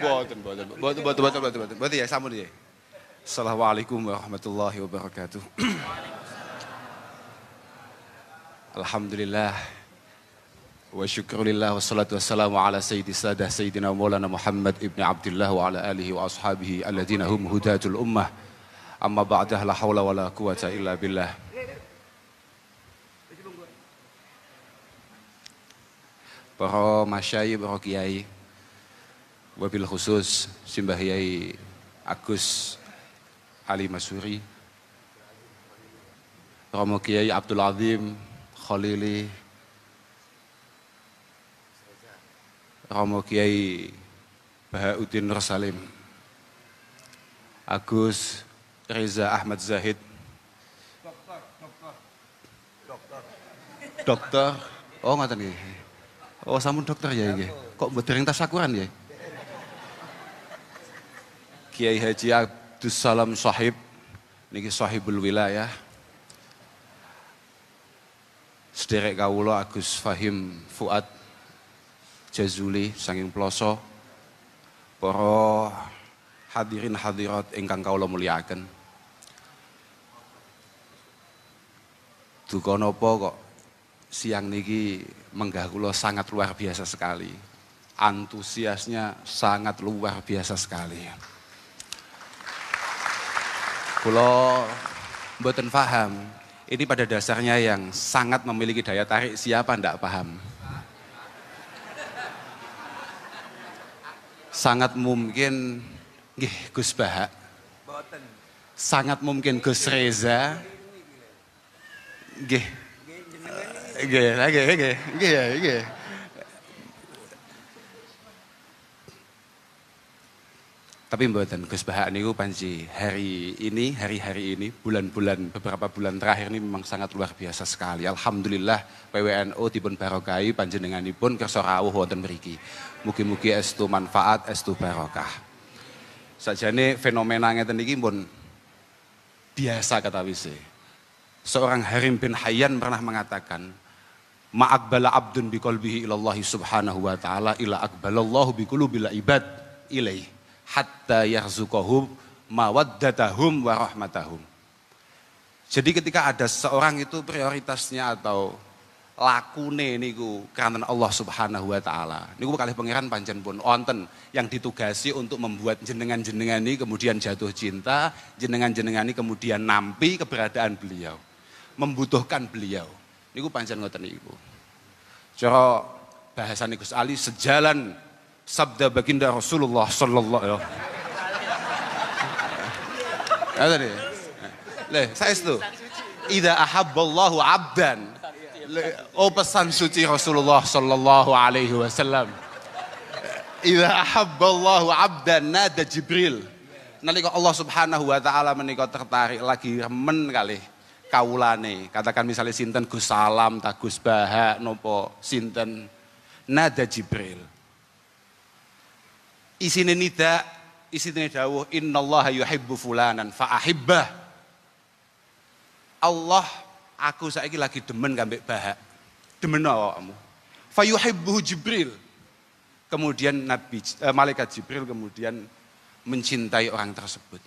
Boten, boten, boten, boten, boten, boten, boten, boten ya, sampun ya. Assalamualaikum warahmatullahi wabarakatuh. Alhamdulillah. Wa syukurillah wassalatu wassalamu ala sayyidi sadah sayyidina maulana Muhammad ibn Abdullah wa ala alihi wa ashabihi alladhina hum hudatul ummah. Amma ba'dah la hawla wa la quwata illa billah. Para masyayikh, para kiai, wabil khusus Simbah Yai Agus Ali Masuri, Romo Kiai Abdul Azim Khalili, Romo Kiai Bahauddin Nur Salim, Agus Reza Ahmad Zahid, dokter, oh nggak nih, oh sampun dokter ya ini, kok berdering tasakuran ya? Kiai Haji Abdus Salam Sahib, niki Sahibul Wilayah, sederek kawula Agus Fahim Fuad Jazuli sanging ploso para hadirin hadirat ingkang kawula mulyakaken Duka napa kok siang niki menggah kula sangat luar biasa sekali. Antusiasnya sangat luar biasa sekali kula mboten paham ini pada dasarnya yang sangat memiliki daya tarik siapa ndak paham. Sangat mungkin nggih Gus Bahak. Sangat mungkin Gus Reza. Nggih. Nggih, nggih, nggih, nggih, nggih. Tapi mboten Gus Bahak niku panji hari ini, hari-hari ini, bulan-bulan beberapa bulan terakhir ini memang sangat luar biasa sekali. Alhamdulillah PWNO dipun barokai panjenenganipun kersa rawuh wonten mriki. Mugi-mugi estu manfaat, estu barokah. Sajane fenomena ngeten iki pun biasa kata wise. Seorang Harim bin Hayyan pernah mengatakan, Ma'akbala abdun biqalbihi ilallahi subhanahu wa ta'ala ila akbalallahu biqulubil ibad ilaih hatta yarzuqahum mawaddatahum wa rahmatahum. Jadi ketika ada seorang itu prioritasnya atau lakune niku karena Allah Subhanahu wa taala. Niku kali pangeran pancen pun onten yang ditugasi untuk membuat jenengan-jenengan ini kemudian jatuh cinta, jenengan-jenengan ini kemudian nampi keberadaan beliau. Membutuhkan beliau. Niku pancen ngoten niku. Cara bahasa Gus Ali sejalan sabda baginda Rasulullah sallallahu alaihi wasallam. tadi. Leh, saya itu. Ida ahabballahu abdan. Oh pesan suci Rasulullah sallallahu alaihi wasallam. Ida ahabballahu abdan nada Jibril. Nalika Allah Subhanahu wa taala menika tertarik lagi remen kali kaulane. Katakan misalnya sinten Gus Salam, tak Gus Baha, nopo sinten nada Jibril isine nida isine dawuh innallaha yuhibbu fulanan fa ahibbah Allah aku saiki lagi demen kambek bahak demen awakmu fa yuhibbu Jibril kemudian Nabi eh, malaikat Jibril kemudian mencintai orang tersebut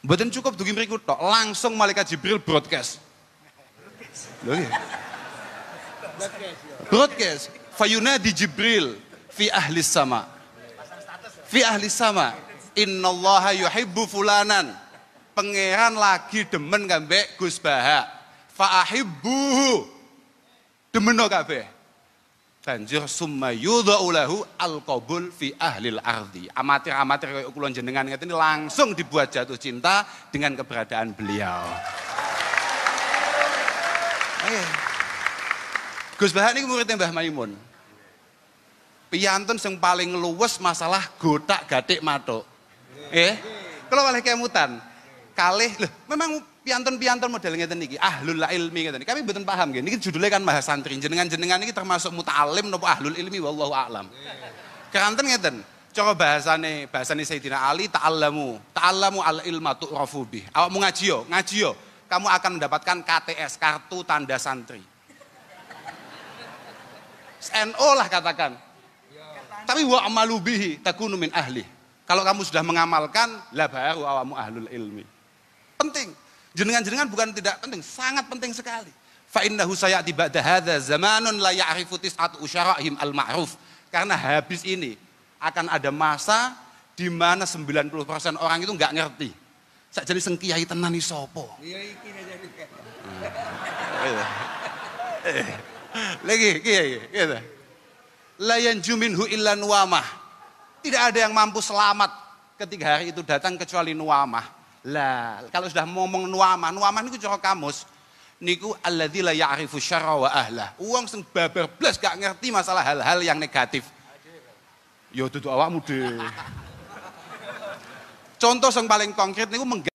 Mboten cukup dugi mriku tok, langsung malaikat Jibril broadcast. Lho ya. Broadcast. Fayunadi Jibril fi ahli sama fi ahli sama. Innallaha yuhibbu fulanan. Pangeran lagi demen ngambek Gus Baha. Fa ahibbuhu. Demeno kabeh. Banjur summa yudha'u lahu alqabul fi ahlil ardi. Amatir-amatir kayak kulon jenengan ini langsung dibuat jatuh cinta dengan keberadaan beliau. Ayo. Gus Baha ini muridnya Mbah Maimun Piantun yang paling luwes masalah gotak gatik matuk. Eh, kalau oleh kemutan, kalih loh, memang piantun-piantun model ngeten niki, ahlul ilmi ngeten. Kami betul paham gini, niki judulnya kan bahasa santri. Jenengan-jenengan niki termasuk muta'alim nopo ahlul ilmi wallahu a'lam. Keranten ngeten, cara bahasane bahasane Sayyidina Ali ta'allamu, ta'allamu al ilma tu'rafu bih. Awak mau ngaji yo, kamu akan mendapatkan KTS, kartu tanda santri. NO lah katakan, Tapi wa amalu bihi takunu min ahli. Kalau kamu sudah mengamalkan, lah baru awamu ahlul ilmi. Penting. Jenengan-jenengan bukan tidak penting, sangat penting sekali. Fa innahu sayati ba'da hadza zamanun la ya'rifu tis'atu usyara'ihim al-ma'ruf. Karena habis ini akan ada masa di mana 90% orang itu nggak ngerti. Sak jadi sengkiai tenan iki sapa? Iya iki Lagi kiai gitu. La yanjuminhu illa nuwamah. Tidak ada yang mampu selamat ketika hari itu datang kecuali nuwamah. Lah, kalau sudah ngomong nuwamah, nuwamah niku cara kamus niku alladzi la ya'rifu syarra wa ahla. Wong sing babar blas gak ngerti masalah hal-hal yang negatif. Yo dudu awakmu dhewe. Contoh yang paling konkret niku menggah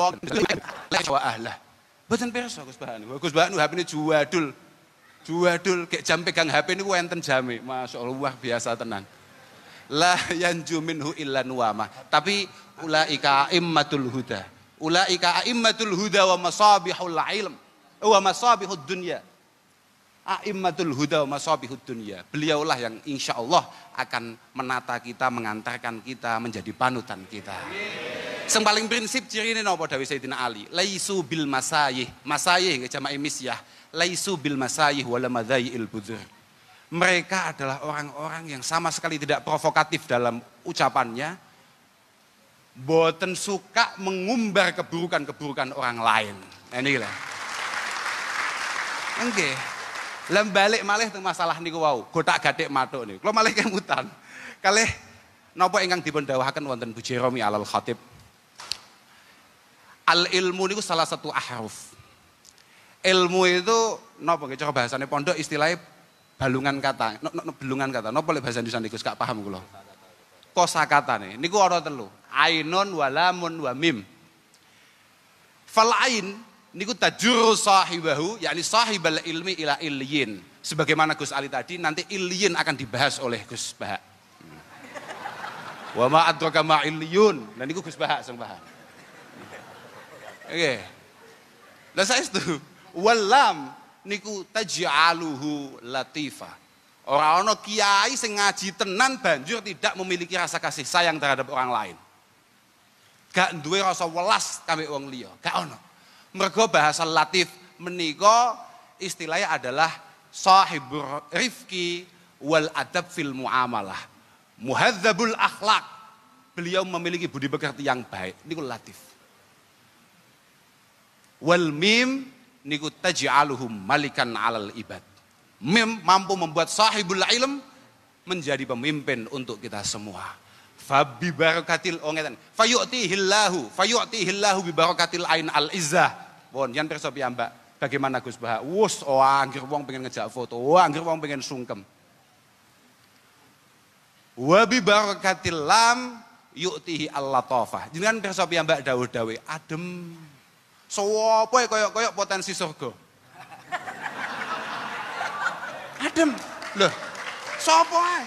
kok enten wa ahla. Boten pirsa Gus Bahanu. Gus Bahanu HP ini juadul. Juadul kayak jam pegang HP ini enten jame. Masya Allah luar biasa tenan. La yanju minhu illa nuwama. Tapi ulaika immatul huda. Ulaika immatul huda wa masabihul ilm. Wa masabihud dunya. A'immatul huda wa masabihud dunya. Beliaulah yang insya Allah akan menata kita, mengantarkan kita, menjadi panutan kita. Yang paling prinsip ciri ini nopo Dawi Sayyidina Ali. Laisu bil masayih. Masayih nggak jama'i misyah laisu bil masayih wala il budur. Mereka adalah orang-orang yang sama sekali tidak provokatif dalam ucapannya. Boten suka mengumbar keburukan-keburukan orang lain. Nah, ini lah. Oke. Lem balik malih tentang masalah niku wau, gotak gadek matuk nih. Kalau malih kemutan. Kalih napa ingkang dipun dawuhaken wonten Bu Alal Khatib. Al ilmu niku salah satu ahruf ilmu itu nopo nggih cara bahasane pondok istilahnya balungan kata, no, no, no, balungan kata. Nopo lek bahasa Indonesia niku gak paham kula. nih niku ana telu. Ainun wa lamun wa mim. Fal ain niku tajuru sahibahu yakni sahibal ilmi ila ilyin. Sebagaimana Gus Ali tadi nanti ilyin akan dibahas oleh Gus Bahak. Hmm. Wa ma adraka ma ilyun. Dan niku Gus Bahak sing paham. Oke. Lah itu walam niku taj'aluhu latifa. Orang ono kiai sing ngaji tenan banjur tidak memiliki rasa kasih sayang terhadap orang lain. Gak duwe rasa welas kami wong liya, gak ono. Mergo bahasa latif menika istilahnya adalah sahibur rifki wal adab fil muamalah. Muhadzabul akhlak. Beliau memiliki budi pekerti yang baik. Niku latif. Wal mim niku taj'aluhum malikan alal ibad. Mim mampu membuat sahibul ilm menjadi pemimpin untuk kita semua. Fabi barakatil oh ngeten. Fayu'tihillahu, fayu'tihillahu bi barakatil ain al izzah. Bon, yang pirsa piyambak. Bagaimana Gus Bah? Wus, oh anggir wong pengen ngejak foto, oh anggir wong pengen sungkem. Wa bi barakatil lam yu'tihi al-latafah. Jenengan pirsa piyambak dawuh-dawuh adem Sopo koyok koyok potensi surga. Adem. Loh, sopo ae?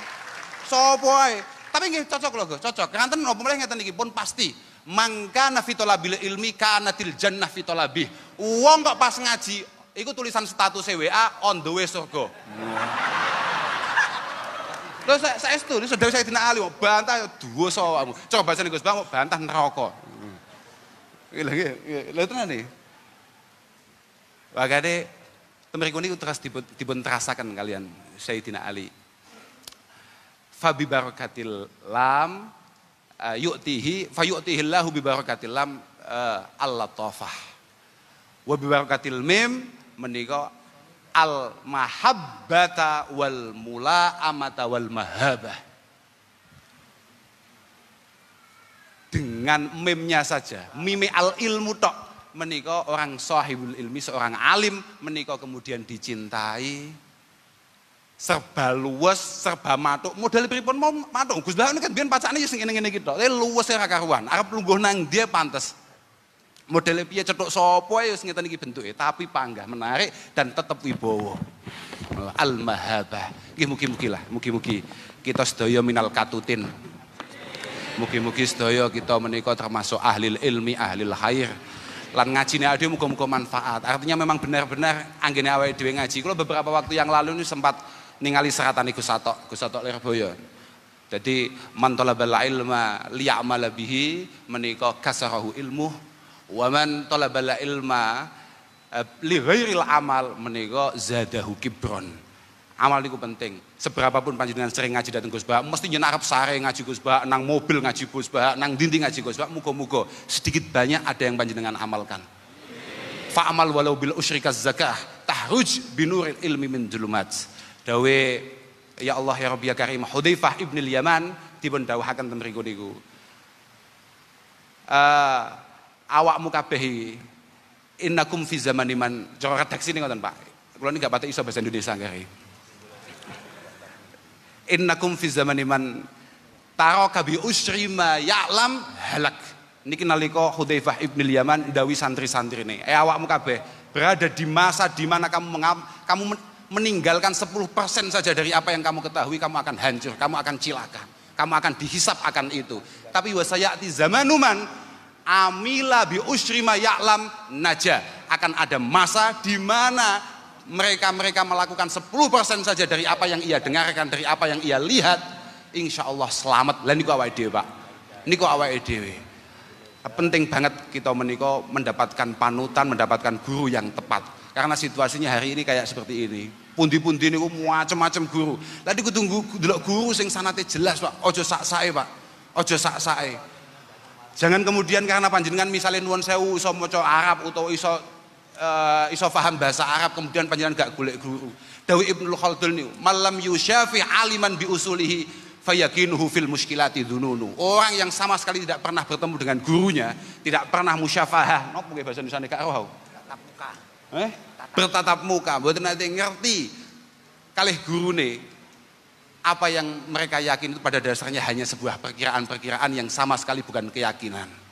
Sopo ae? Tapi nggih cocok loh, cocok. Kanten napa mulai ngeten iki pun pasti. Mangka nafitolabil ilmi kanatil jannah fitolabi. Uang kok pas ngaji, iku tulisan status WA on the way surga. Loh saya saya ini sudah saya tina ali, bantah dua soal Coba bahasa Gus Bang, bantah neraka. Lha tenan nih. Wakade temeriku niku terus dipun terasakan kalian Sayyidina Ali. Fabi barakatil lam uh, yu'tihi fayu'tihillahu bi barakatil lam uh, al-latafah. Wa bi barakatil mim menika al mahabbata wal mula amata wal mahabah dengan memnya saja, mime al ilmu tok. Menika orang sahibul ilmi seorang alim menika kemudian dicintai. Serba luwes serba matuk. Model pripun mau matuk? Gus Bah kan biyen pacane sing ngene-ngene iki tok. Luwes ora karuan. Arep lungguh nang dia pantes. Model piye cetuk sapa ya sing ngeten bentuke. Tapi panggah menarik dan tetep wibowo al mahabah nggih mugi-mugi lah. Mugi-mugi kita sedaya minal katutin Mugi-mugi sedaya kita menika termasuk ahli ilmi, ahli khair. lan ngajine awake muga-muga manfaat. Artinya memang benar-benar anggene awake dhewe ngaji. Kula beberapa waktu yang lalu ini sempat ningali seratan Gus Satok, Gus Satok Lirboyo. Jadi man talabal ilma liya'mala bihi menika kasarahu ilmu wa man talabal ilma eh, li amal menika zadahu kibron. Amal niku penting. Seberapapun panjenengan sering ngaji dateng Gus Bah, mesti nyen arep sare ngaji Gus Bah, nang mobil ngaji Gus Bah, nang dinding ngaji Gus Bah, muga-muga sedikit banyak ada yang panjenengan amalkan. Fa'amal walau bil usyrika zakah tahruj binuril ilmi min julumat. Dawe ya Allah ya Rabbi ya Karim Hudzaifah ibn Yaman dipun dawuhaken ten mriku niku. Uh, awakmu kabeh innakum fi zamani man cara redaksi ngoten Pak. Kula niki gak pati iso bahasa Indonesia nggih. Innakum fi zamani man taraka bi usri ma ya'lam halak. Niki nalika Hudzaifah ibn Yaman dawi santri-santri ini. Eh awakmu kabeh berada di masa di mana kamu kamu meninggalkan 10% saja dari apa yang kamu ketahui, kamu akan hancur, kamu akan cilaka. Kamu akan dihisap akan itu. Tapi wasayati zamanuman amila bi usrima ya'lam naja. Akan ada masa di mana mereka-mereka melakukan 10% saja dari apa yang ia dengarkan, dari apa yang ia lihat, insya Allah selamat. Lah niku awake dhewe, Pak. Niku awake. Penting banget kita meniko mendapatkan panutan, mendapatkan guru yang tepat. Karena situasinya hari ini kayak seperti ini. Pundi-pundi niku macam-macam guru. Lah niku tunggu delok guru sing sanate jelas, Pak. Ojo sak-sae, Pak. Ojo sak-sae. Jangan kemudian karena panjenengan misalnya nuwun sewu iso maca Arab atau iso uh, iso paham bahasa Arab kemudian panjenengan gak golek guru. Dawi Ibnu Khaldun niku, malam yusyafi aliman bi usulihi fayakinuhu fil muskilati dununu. Orang yang sama sekali tidak pernah bertemu dengan gurunya, tidak pernah musyafahah. Napa nggih bahasa Indonesia kak roh? Tatap muka. Eh? Bertatap muka, mboten nanti ngerti kalih gurune apa yang mereka yakin itu pada dasarnya hanya sebuah perkiraan-perkiraan yang sama sekali bukan keyakinan.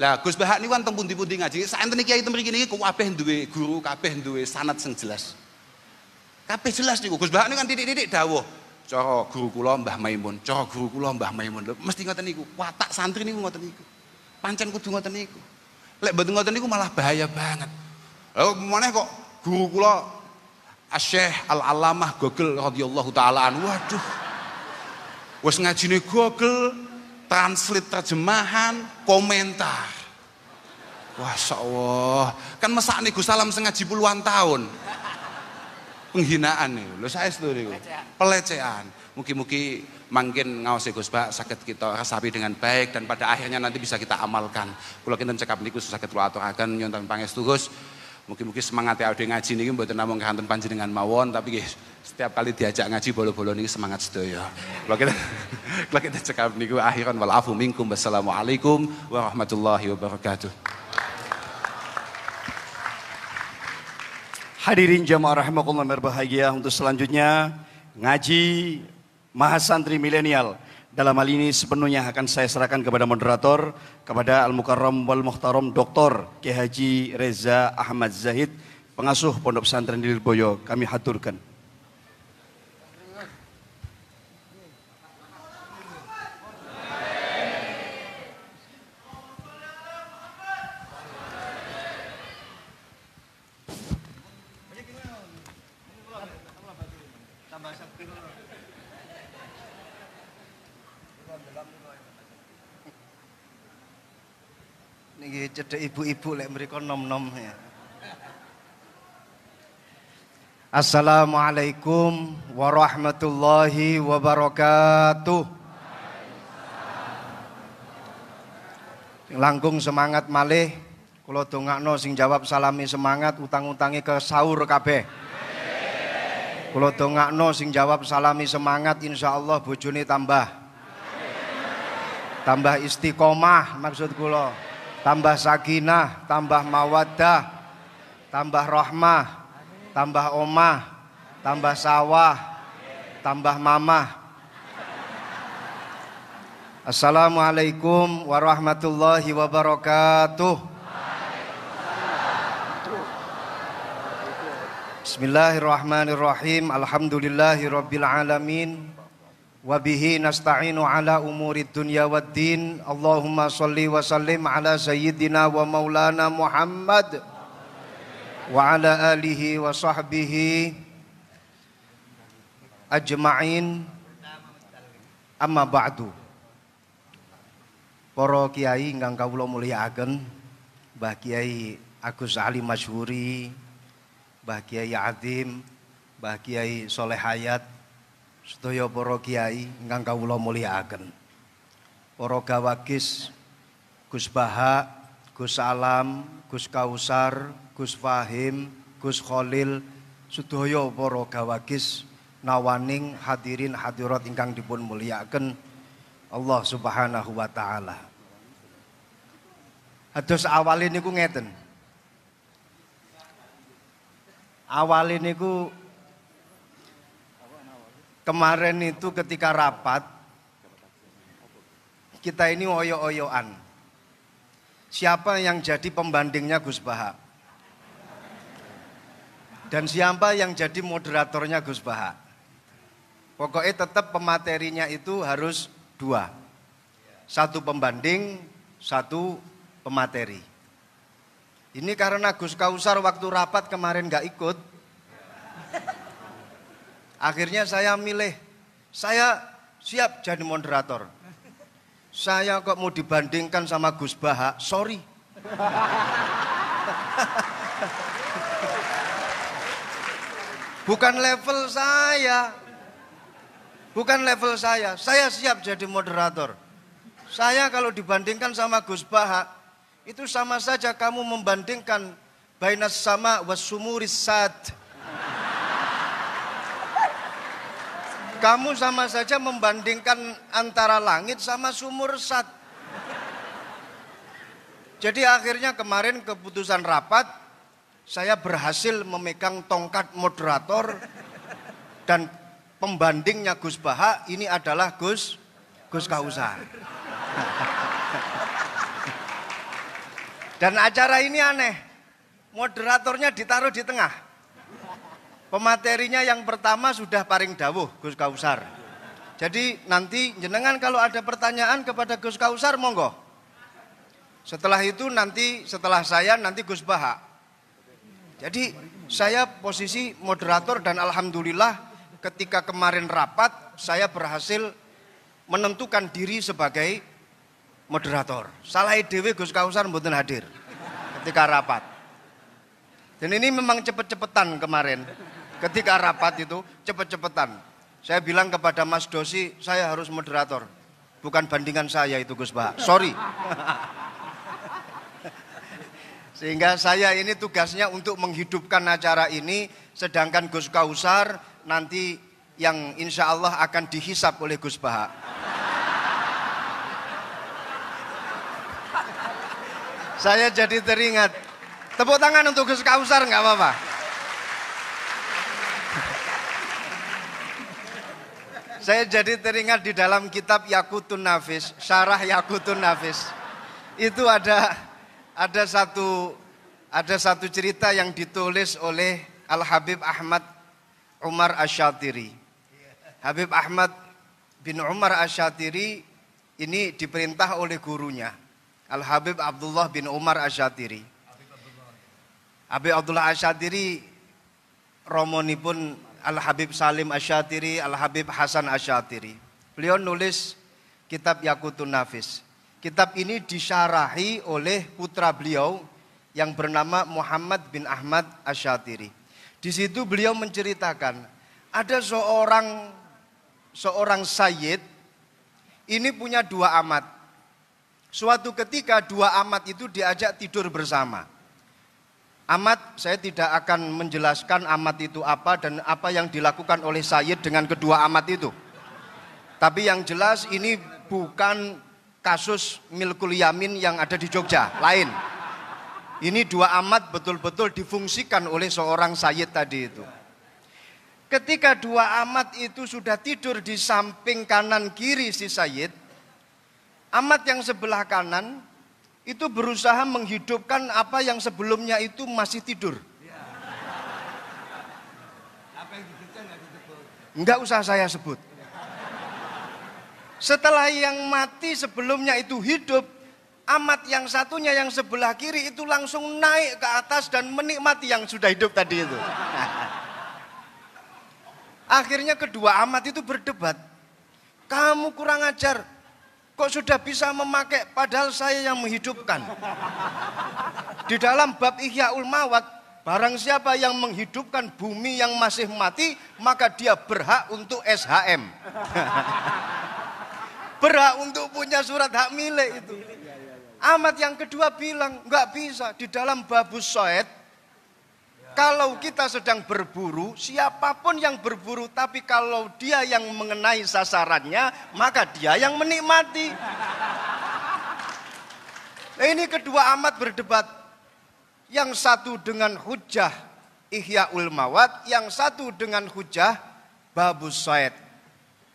Lah Gus Bahak niku wonten pundi-pundi ngaji, saenten kiai mriki niki kabeh duwe guru, kabeh duwe sanad sing jelas. Kabeh jelas niku Gus Bahak niku kan titik-titik dawuh. Cara guru kula Mbah Maimun, cara guru kula Mbah Maimun. Lho, mesti ngoten niku. Watak santri niku ngoten niku. Pancen kudu ngoten niku. Lek mboten ngoten niku malah bahaya banget. Lha meneh kok guru kula Asyih Al-Alamah Gogel radhiyallahu taala. Waduh. Wes ngajine Gogel, translate terjemahan, komentar. Wah, Allah. Kan mesakne Gus Salam sengaji puluhan tahun. Penghinaan nih, lo saya itu niku. Pelecehan. Mugi-mugi mungkin ngawasi Gus Bak sakit kita rasapi dengan baik dan pada akhirnya nanti bisa kita amalkan. Kalau kita cekap niku sakit kula aturaken nyonton pangestu Gus. Mungkin-mungkin semangat ya udah ngaji nih, buat namung kehanten panjenengan mawon, tapi guys, setiap kali diajak ngaji bolo-bolo nih semangat sedaya. Kalau kita kalau kita cekap niku akhiran walafu minkum. Wassalamualaikum warahmatullahi wabarakatuh. Hadirin jamaah rahimakumullah berbahagia untuk selanjutnya ngaji Mahasantri Milenial dalam hal ini sepenuhnya akan saya serahkan kepada moderator, kepada Al-Mukarram wal Muhtaram Dr. Ki Haji Reza Ahmad Zahid, pengasuh Pondok Pesantren Lirboyo. Kami haturkan. Cedek ibu-ibu lek mriku nom-nom ya. Assalamualaikum warahmatullahi wabarakatuh. Langkung semangat malih kula dongakno sing jawab salami semangat utang-utangi ke sahur kabeh. Kula dongakno sing jawab salami semangat insyaallah bojone tambah. Tambah istiqomah maksud kula tambah sakinah, tambah mawaddah, tambah rahmah, tambah omah, tambah sawah, tambah mamah. Assalamualaikum warahmatullahi wabarakatuh. Bismillahirrahmanirrahim. Alhamdulillahi rabbil alamin. وبه نستعين على أمور الدنيا والدين اللهم صل وسلم على سيدنا ومولانا محمد وعلى آله وصحبه أجمعين أما بعد Para kiai ingkang kawula mulyakaken Mbah Kiai Agus Ali Masyhuri Mbah Kiai Adim Mbah Kiai Soleh Hayat sedaya para kiai ingkang kawula mulyakaken. Para gawagis Gus Baha, Gus Alam, Gus Kausar, Gus Fahim, Gus Khalil, sedaya para gawagis nawaning hadirin hadirat ingkang dipun mulyakaken Allah Subhanahu wa taala. Hados awale niku ngeten. Awale niku kemarin itu ketika rapat kita ini oyo-oyoan. Siapa yang jadi pembandingnya Gus Baha? Dan siapa yang jadi moderatornya Gus Baha? Pokoknya tetap pematerinya itu harus dua. Satu pembanding, satu pemateri. Ini karena Gus Kausar waktu rapat kemarin gak ikut, Akhirnya saya milih, saya siap jadi moderator. Saya kok mau dibandingkan sama Gus Baha, sorry. Bukan level saya. Bukan level saya. Saya siap jadi moderator. Saya kalau dibandingkan sama Gus Baha, itu sama saja kamu membandingkan bainas sama wasumuris sad Kamu sama saja membandingkan antara langit sama sumur sat. Jadi akhirnya kemarin keputusan rapat, saya berhasil memegang tongkat moderator dan pembandingnya Gus Baha ini adalah Gus Gus Kausar. Dan acara ini aneh, moderatornya ditaruh di tengah. Pematerinya yang pertama sudah paring dawuh Gus Kausar. Jadi nanti jenengan kalau ada pertanyaan kepada Gus Kausar monggo. Setelah itu nanti setelah saya nanti Gus Baha. Jadi saya posisi moderator dan alhamdulillah ketika kemarin rapat saya berhasil menentukan diri sebagai moderator. Salah dewe Gus Kausar mboten hadir ketika rapat. Dan ini memang cepet-cepetan kemarin ketika rapat itu cepet-cepetan. Saya bilang kepada Mas Dosi, saya harus moderator. Bukan bandingan saya itu Gus Bah. Sorry. Sehingga saya ini tugasnya untuk menghidupkan acara ini. Sedangkan Gus Kausar nanti yang insya Allah akan dihisap oleh Gus Bah. Saya jadi teringat. Tepuk tangan untuk Gus Kausar nggak apa-apa. Saya jadi teringat di dalam kitab Yakutun Nafis, Syarah Yakutun Nafis. Itu ada ada satu ada satu cerita yang ditulis oleh Al Habib Ahmad Umar Asyatiri. Habib Ahmad bin Umar Asyatiri ini diperintah oleh gurunya Al Habib Abdullah bin Umar Asyatiri. Habib Abdullah Asyatiri romoni pun Al-Habib Salim Asyatiri, Al-Habib Hasan Asyatiri. Beliau nulis kitab Yakutun Nafis. Kitab ini disyarahi oleh putra beliau yang bernama Muhammad bin Ahmad Asyatiri. Di situ beliau menceritakan ada seorang seorang sayyid ini punya dua amat. Suatu ketika dua amat itu diajak tidur bersama. Amat saya tidak akan menjelaskan amat itu apa dan apa yang dilakukan oleh Sayyid dengan kedua amat itu. Tapi yang jelas ini bukan kasus milkul yamin yang ada di Jogja, lain. Ini dua amat betul-betul difungsikan oleh seorang Sayyid tadi itu. Ketika dua amat itu sudah tidur di samping kanan kiri si Sayyid, amat yang sebelah kanan itu berusaha menghidupkan apa yang sebelumnya itu masih tidur. Enggak usah saya sebut. Setelah yang mati sebelumnya itu hidup, amat yang satunya yang sebelah kiri itu langsung naik ke atas dan menikmati yang sudah hidup tadi itu. Akhirnya kedua amat itu berdebat. Kamu kurang ajar, kok sudah bisa memakai padahal saya yang menghidupkan. Di dalam bab Ihyaul Mawat, barang siapa yang menghidupkan bumi yang masih mati, maka dia berhak untuk SHM. berhak untuk punya surat hak milik itu. Amat yang kedua bilang, nggak bisa. Di dalam babus soet, kalau kita sedang berburu, siapa pun yang berburu, tapi kalau dia yang mengenai sasarannya, maka dia yang menikmati. Nah, ini kedua amat berdebat. Yang satu dengan hujah Ihyaul Mawat, yang satu dengan hujah Babus Said.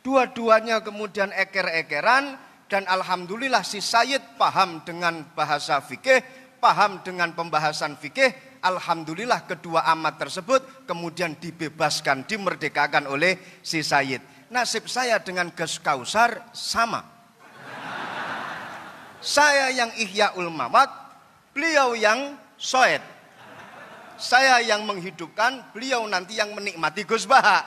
Dua-duanya kemudian eker-ekeran dan alhamdulillah si Sayyid paham dengan bahasa fikih, paham dengan pembahasan fikih, Alhamdulillah kedua amat tersebut kemudian dibebaskan, dimerdekakan oleh si Sayyid. Nasib saya dengan Gus Kausar sama. Saya yang Ihyaul Mawat, beliau yang Soed. Saya yang menghidupkan, beliau nanti yang menikmati Gus Baha.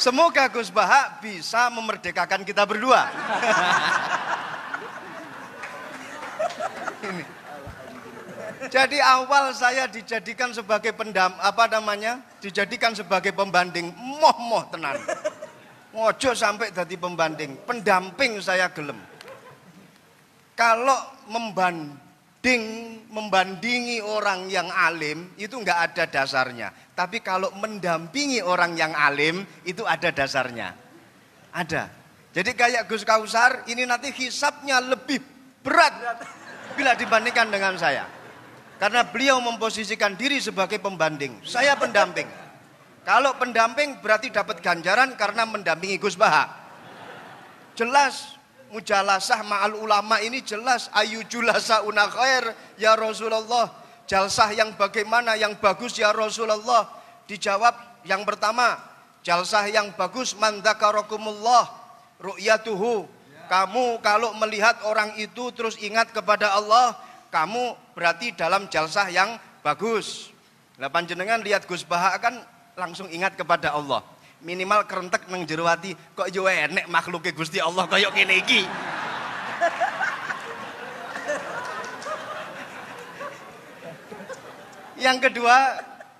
Semoga Gus Baha bisa memerdekakan kita berdua. Ini. Jadi awal saya dijadikan sebagai pendam apa namanya? Dijadikan sebagai pembanding moh-moh tenan. Ngojo sampai jadi pembanding, pendamping saya gelem. Kalau membanding, membandingi orang yang alim itu nggak ada dasarnya. Tapi kalau mendampingi orang yang alim itu ada dasarnya. Ada. Jadi kayak Gus Kausar ini nanti hisapnya lebih berat bila dibandingkan dengan saya. Karena beliau memposisikan diri sebagai pembanding. Saya pendamping. Kalau pendamping berarti dapat ganjaran karena mendampingi Gus Baha. Jelas mujalasah ma'al ulama ini jelas ayu julasa una khair ya Rasulullah. Jalsah yang bagaimana yang bagus ya Rasulullah. Dijawab yang pertama, jalsah yang bagus mandakarokumullah ru'yatuhu kamu kalau melihat orang itu terus ingat kepada Allah, kamu berarti dalam jalsah yang bagus. Lapan jenengan lihat Gus Baha kan langsung ingat kepada Allah. Minimal kerentek nang jero ati, kok yo enek makhluke Gusti Allah kaya kene iki. Yang kedua,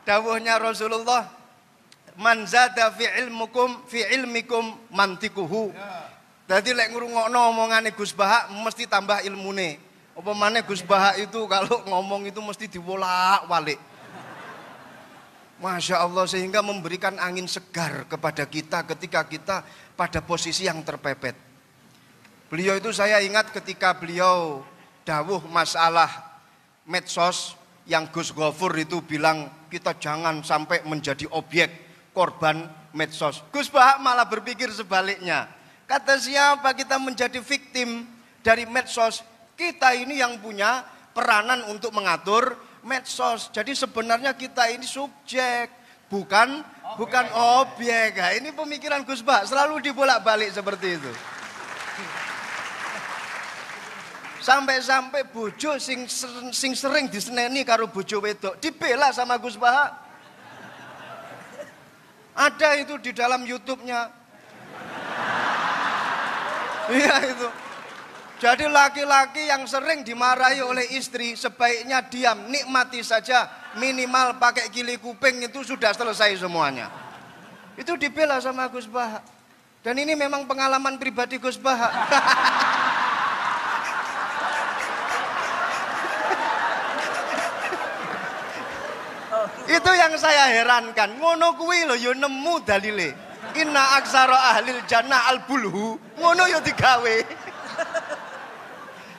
dawuhnya Rasulullah, man zada fi ilmukum fi ilmikum mantikuhu. Jadi lek ngrungokno omongane Gus Bahak mesti tambah ilmune. Apa mana Gus Bahak itu kalau ngomong itu mesti diwolak-walik. Masya Allah sehingga memberikan angin segar kepada kita ketika kita pada posisi yang terpepet. Beliau itu saya ingat ketika beliau dawuh masalah medsos yang Gus Gofur itu bilang kita jangan sampai menjadi objek korban medsos. Gus Bahak malah berpikir sebaliknya. Kata siapa kita menjadi victim dari medsos? Kita ini yang punya peranan untuk mengatur medsos. Jadi sebenarnya kita ini subjek, bukan objek. bukan objek. Nah, ini pemikiran Gus Bah selalu dibolak-balik seperti itu. Sampai-sampai bojo sing sing sering diseneni karo bojo wedok dibela sama Gus Bah. Ada itu di dalam YouTube-nya Iya itu. Jadi laki-laki yang sering dimarahi oleh istri sebaiknya diam, nikmati saja. Minimal pakai gili kuping itu sudah selesai semuanya. Itu dibela sama Gus Baha. Dan ini memang pengalaman pribadi Gus Baha. itu yang saya herankan. Ngono kuwi lho yo nemu dalile. Inna aksara ahlil jannah al bulhu. Ngono ya digawe.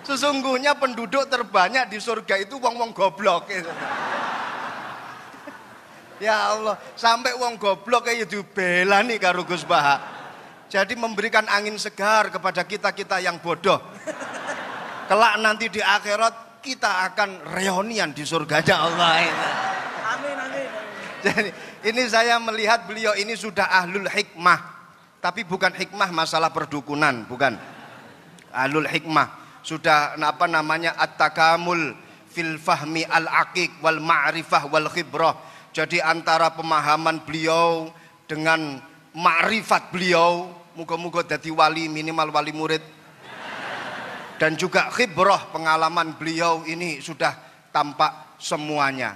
Sesungguhnya penduduk terbanyak di surga itu wong-wong goblok. Ya Allah, sampai wong goblok kayak nih karo Gus Baha. Jadi memberikan angin segar kepada kita-kita yang bodoh. Kelak nanti di akhirat kita akan reunian di surganya Allah. Amin, amin. Jadi ini saya melihat beliau ini sudah ahlul hikmah. Tapi bukan hikmah masalah perdukunan, bukan. Ahlul hikmah. Sudah apa namanya at-takamul fil fahmi al-aqiq wal ma'rifah wal khibrah. Jadi antara pemahaman beliau dengan ma'rifat beliau, muka-muka jadi wali minimal wali murid dan juga khibrah pengalaman beliau ini sudah tampak semuanya.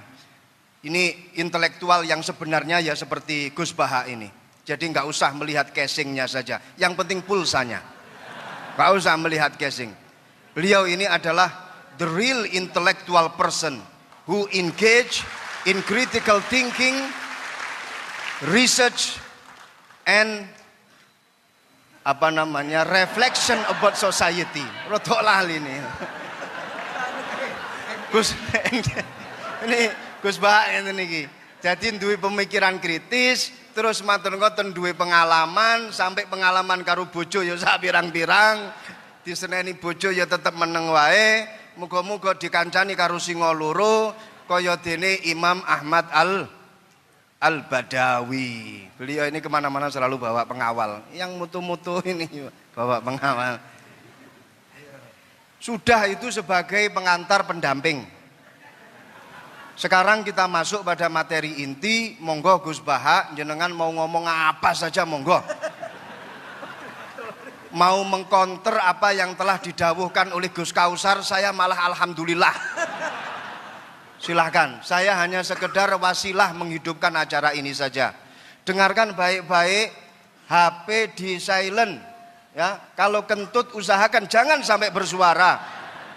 Ini intelektual yang sebenarnya ya seperti Gus Baha ini. Jadi nggak usah melihat casingnya saja, yang penting pulsanya. Nggak usah melihat casing. Beliau ini adalah the real intellectual person who engage in critical thinking, research, and apa namanya reflection about society. Rotok ini. Gus ini Gus Bah ini niki. Jadi duwe pemikiran kritis, terus matur ngoten duwe pengalaman, sampai pengalaman karo bojo ya sak pirang-pirang. Diseneni bojo ya tetep meneng wae. Muga-muga dikancani karo singa loro kaya dene Imam Ahmad Al Al-Badawi. Beliau ini ke mana-mana selalu bawa pengawal. Yang mutu-mutu ini bawa pengawal. Sudah itu sebagai pengantar pendamping. Sekarang kita masuk pada materi inti. Monggo Gus Baha, jenengan mau ngomong apa saja monggo. Mau mengkonter apa yang telah didawuhkan oleh Gus Kausar, saya malah alhamdulillah. Silahkan, saya hanya sekedar wasilah menghidupkan acara ini saja. Dengarkan baik-baik, HP di silent. Ya, kalau kentut usahakan jangan sampai bersuara.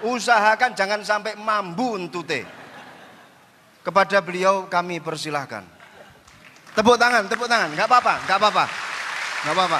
Usahakan jangan sampai mambu entute. Kepada beliau kami persilahkan. Tepuk tangan, tepuk tangan, nggak apa-apa, nggak apa-apa, nggak apa-apa.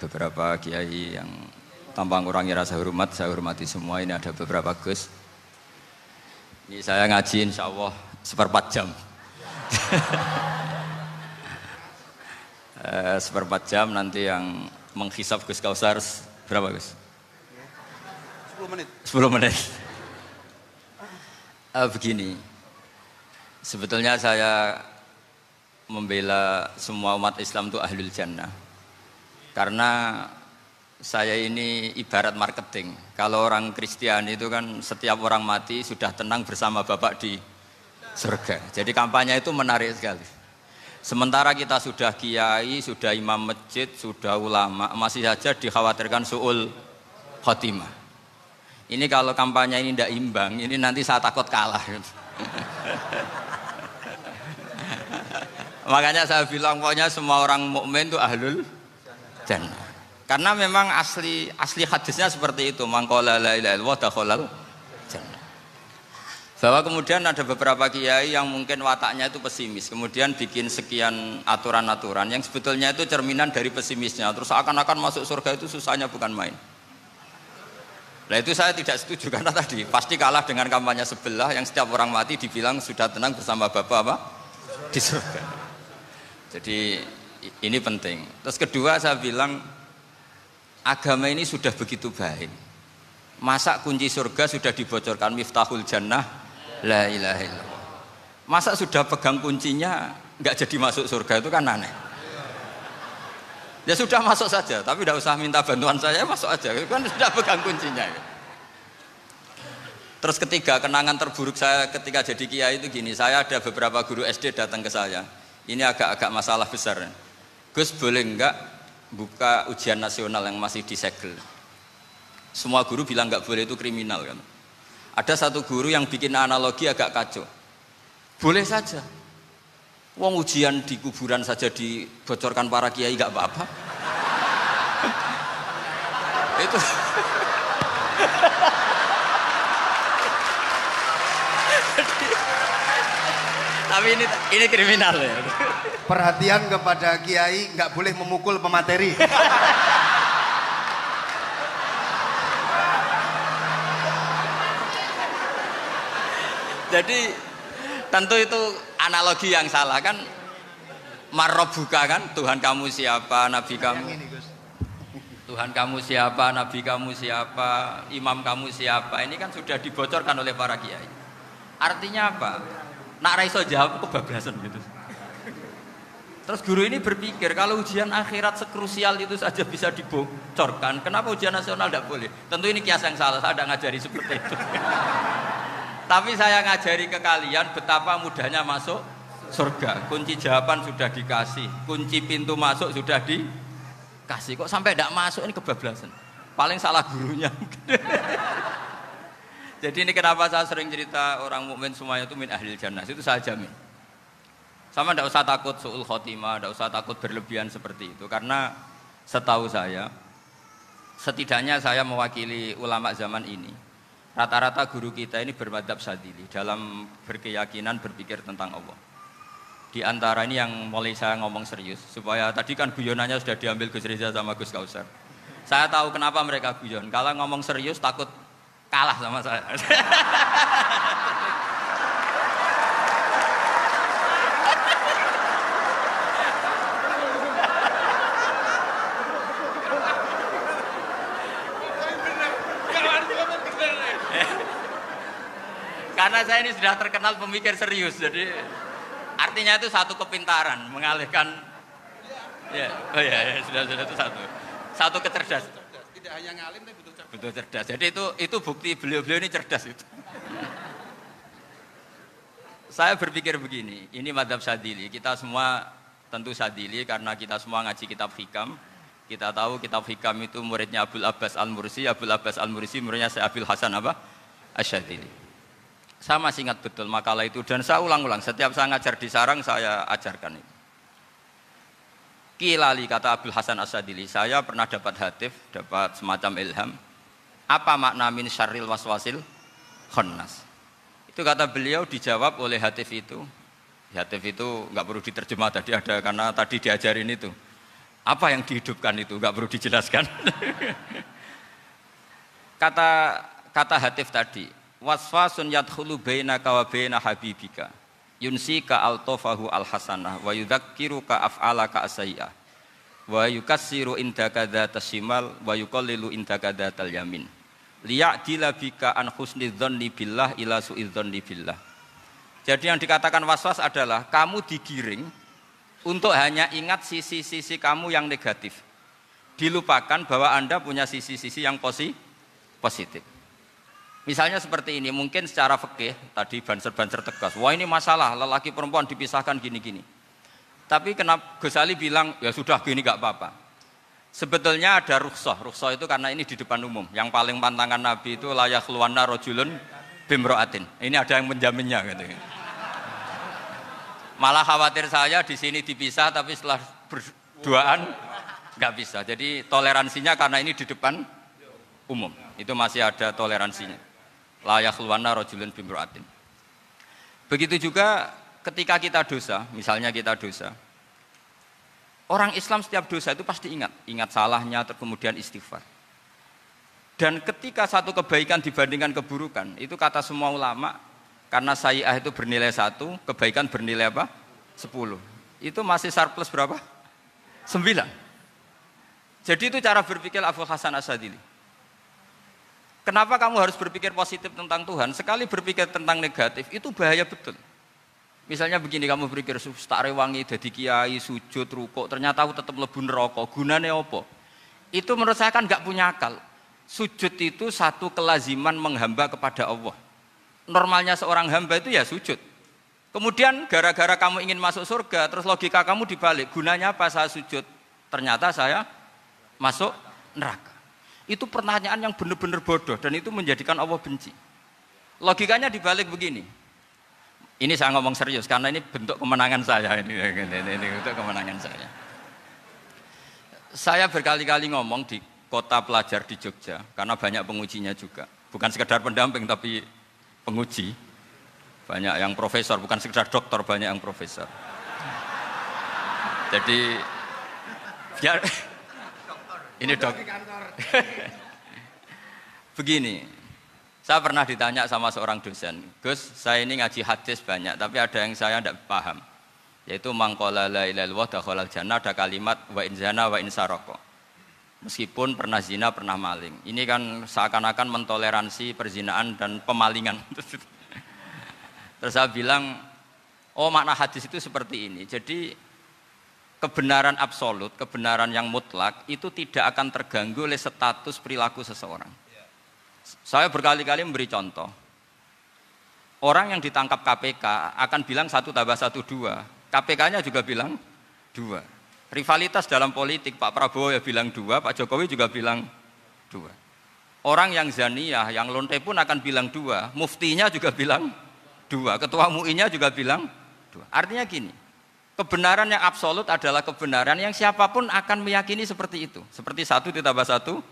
Beberapa kiai yang tanpa ngurangi rasa hormat, saya hormati semua. Ini ada beberapa Gus. Ini saya ngaji insya Allah seperempat jam. Eh, seperempat jam nanti yang menghisap Gus Kausar berapa Gus? 10 menit. 10 menit. Eh, begini, sebetulnya saya membela semua umat Islam itu ahlul jannah. Karena saya ini ibarat marketing. Kalau orang Kristiani itu kan setiap orang mati sudah tenang bersama Bapak di surga. Jadi kampanye itu menarik sekali. Sementara kita sudah kiai, sudah imam masjid, sudah ulama, masih saja dikhawatirkan suul khotimah. Ini kalau kampanye ini tidak imbang, ini nanti saya takut kalah. Makanya saya bilang pokoknya semua orang mukmin itu ahlul jannah. Karena memang asli asli hadisnya seperti itu, mangkola la ilaha jannah. Bahwa kemudian ada beberapa kiai yang mungkin wataknya itu pesimis, kemudian bikin sekian aturan-aturan yang sebetulnya itu cerminan dari pesimisnya. Terus akan-akan masuk surga itu susahnya bukan main. Nah itu saya tidak setuju karena tadi pasti kalah dengan kampanye sebelah yang setiap orang mati dibilang sudah tenang bersama Bapak apa? Di surga. Jadi ini penting. Terus kedua saya bilang agama ini sudah begitu baik. Masa kunci surga sudah dibocorkan miftahul jannah la ilaha illallah. Masa sudah pegang kuncinya nggak jadi masuk surga itu kan aneh. Ya sudah masuk saja, tapi tidak usah minta bantuan saya, masuk aja. Kan sudah pegang kuncinya. Terus ketiga, kenangan terburuk saya ketika jadi kiai itu gini, saya ada beberapa guru SD datang ke saya. Ini agak-agak masalah besar. Gus boleh enggak buka ujian nasional yang masih disegel? Semua guru bilang nggak boleh itu kriminal kan. Ada satu guru yang bikin analogi agak kacau. Boleh saja. Wong ujian di kuburan saja dibocorkan para kiai nggak apa-apa. itu Tapi ini ini kriminal ya. Perhatian kepada kiai nggak boleh memukul pemateri. Jadi tentu itu analogi yang salah kan Marobuka kan Tuhan kamu siapa, Nabi kamu Tuhan kamu siapa, Nabi kamu siapa, Imam kamu siapa Ini kan sudah dibocorkan oleh para kiai Artinya apa? Nak raiso jawab kebablasan gitu Terus guru ini berpikir kalau ujian akhirat sekrusial itu saja bisa dibocorkan, kenapa ujian nasional tidak boleh? Tentu ini kias yang salah, saya tidak ngajari seperti itu. Tapi saya ngajari ke kalian betapa mudahnya masuk surga. Kunci jawaban sudah dikasih, kunci pintu masuk sudah dikasih. Kok sampai tidak masuk ini kebablasan. Paling salah gurunya. Jadi ini kenapa saya sering cerita orang mukmin semuanya itu min ahli jannah. Itu saya jamin. Sama tidak usah takut suul khotimah, tidak usah takut berlebihan seperti itu. Karena setahu saya, setidaknya saya mewakili ulama zaman ini. Rata-rata guru kita ini bermadhab sadili dalam berkeyakinan berpikir tentang Allah. Di antara ini yang mulai saya ngomong serius, supaya tadi kan guyonannya sudah diambil Gus Reza sama Gus Kausar. Saya tahu kenapa mereka guyon. Kalau ngomong serius takut kalah sama saya. Karena saya ini sudah terkenal pemikir serius, jadi artinya itu satu kepintaran, mengalihkan, ya, oh ya, ya sudah sudah itu satu, satu kecerdasan. Tidak hanya ngalim tapi butuh. Betul cerdas. Jadi itu itu bukti beliau-beliau ini cerdas itu. Saya berpikir begini, ini madhab sadili. Kita semua tentu sadili karena kita semua ngaji kitab hikam. Kita tahu kitab hikam itu muridnya Abdul Abbas Al-Mursi. Abdul Abbas Al-Mursi muridnya saya Abil Hasan apa? Asyadili. Saya masih ingat betul makalah itu dan saya ulang-ulang. Setiap saya ngajar di sarang saya ajarkan itu. Kilali kata Abdul Hasan Asadili, saya pernah dapat hatif, dapat semacam ilham. Apa makna min syarril waswasil khannas? Itu kata beliau dijawab oleh hatif itu. Hatif itu nggak perlu diterjemah tadi ada karena tadi diajarin itu. Apa yang dihidupkan itu nggak perlu dijelaskan. kata kata hatif tadi, waswasun yadkhulu bainaka wa baina habibika yunsika altofahu alhasanah wa yudzakiruka af'alaka asayya wa yukassiru indaka dzatas shimal wa yuqallilu indaka dzatal yamin liya'dila bika an husni dzanni billah ila su'idzanni billah jadi yang dikatakan waswas adalah kamu digiring untuk hanya ingat sisi-sisi kamu yang negatif dilupakan bahwa anda punya sisi-sisi yang positif Misalnya seperti ini, mungkin secara fikih tadi banser-banser tegas, wah ini masalah lelaki perempuan dipisahkan gini-gini. Tapi kenapa Gus Ali bilang ya sudah gini gak apa-apa. Sebetulnya ada rukhsah, rukhsah itu karena ini di depan umum. Yang paling pantangan Nabi itu layak luwana rojulun bimroatin. Ini ada yang menjaminnya gitu. Malah khawatir saya di sini dipisah tapi setelah berduaan nggak bisa. Jadi toleransinya karena ini di depan umum. Itu masih ada toleransinya layak luwana rojulun bimroatin. Begitu juga ketika kita dosa, misalnya kita dosa, orang Islam setiap dosa itu pasti ingat, ingat salahnya, kemudian istighfar. Dan ketika satu kebaikan dibandingkan keburukan, itu kata semua ulama, karena sayi'ah itu bernilai satu, kebaikan bernilai apa? Sepuluh. Itu masih surplus berapa? Sembilan. Jadi itu cara berpikir Abu Hasan Asadili. Kenapa kamu harus berpikir positif tentang Tuhan? Sekali berpikir tentang negatif, itu bahaya betul. Misalnya begini, kamu berpikir, tak rewangi, jadi kiai, sujud, rukuk, ternyata aku tetap lebih neraka, gunanya apa? Itu menurut saya kan nggak punya akal. Sujud itu satu kelaziman menghamba kepada Allah. Normalnya seorang hamba itu ya sujud. Kemudian gara-gara kamu ingin masuk surga, terus logika kamu dibalik, gunanya apa saya sujud? Ternyata saya masuk neraka. Itu pertanyaan yang benar-benar bodoh dan itu menjadikan Allah benci. Logikanya dibalik begini. Ini saya ngomong serius karena ini bentuk kemenangan saya ini, ini, ini, ini bentuk kemenangan saya. Saya berkali-kali ngomong di kota pelajar di Jogja karena banyak pengujinya juga. Bukan sekedar pendamping tapi penguji. Banyak yang profesor, bukan sekedar dokter, banyak yang profesor. Jadi biar ini dok. Begini, saya pernah ditanya sama seorang dosen, Gus, saya ini ngaji hadis banyak, tapi ada yang saya tidak paham. Yaitu mangkola la ilaha dakhalal jannah ada kalimat wa in zana wa in saroko. Meskipun pernah zina, pernah maling. Ini kan seakan-akan mentoleransi perzinaan dan pemalingan. Terus saya bilang, oh makna hadis itu seperti ini. Jadi kebenaran absolut, kebenaran yang mutlak itu tidak akan terganggu oleh status perilaku seseorang. Saya berkali-kali memberi contoh. Orang yang ditangkap KPK akan bilang satu tambah satu dua. KPK-nya juga bilang dua. Rivalitas dalam politik Pak Prabowo ya bilang dua, Pak Jokowi juga bilang dua. Orang yang zaniyah, yang lonte pun akan bilang dua. Muftinya juga bilang dua. Ketua MUI-nya juga bilang dua. Artinya gini, Kebenaran yang absolut adalah kebenaran yang siapa pun akan meyakini seperti itu. Seperti satu ditambah satu,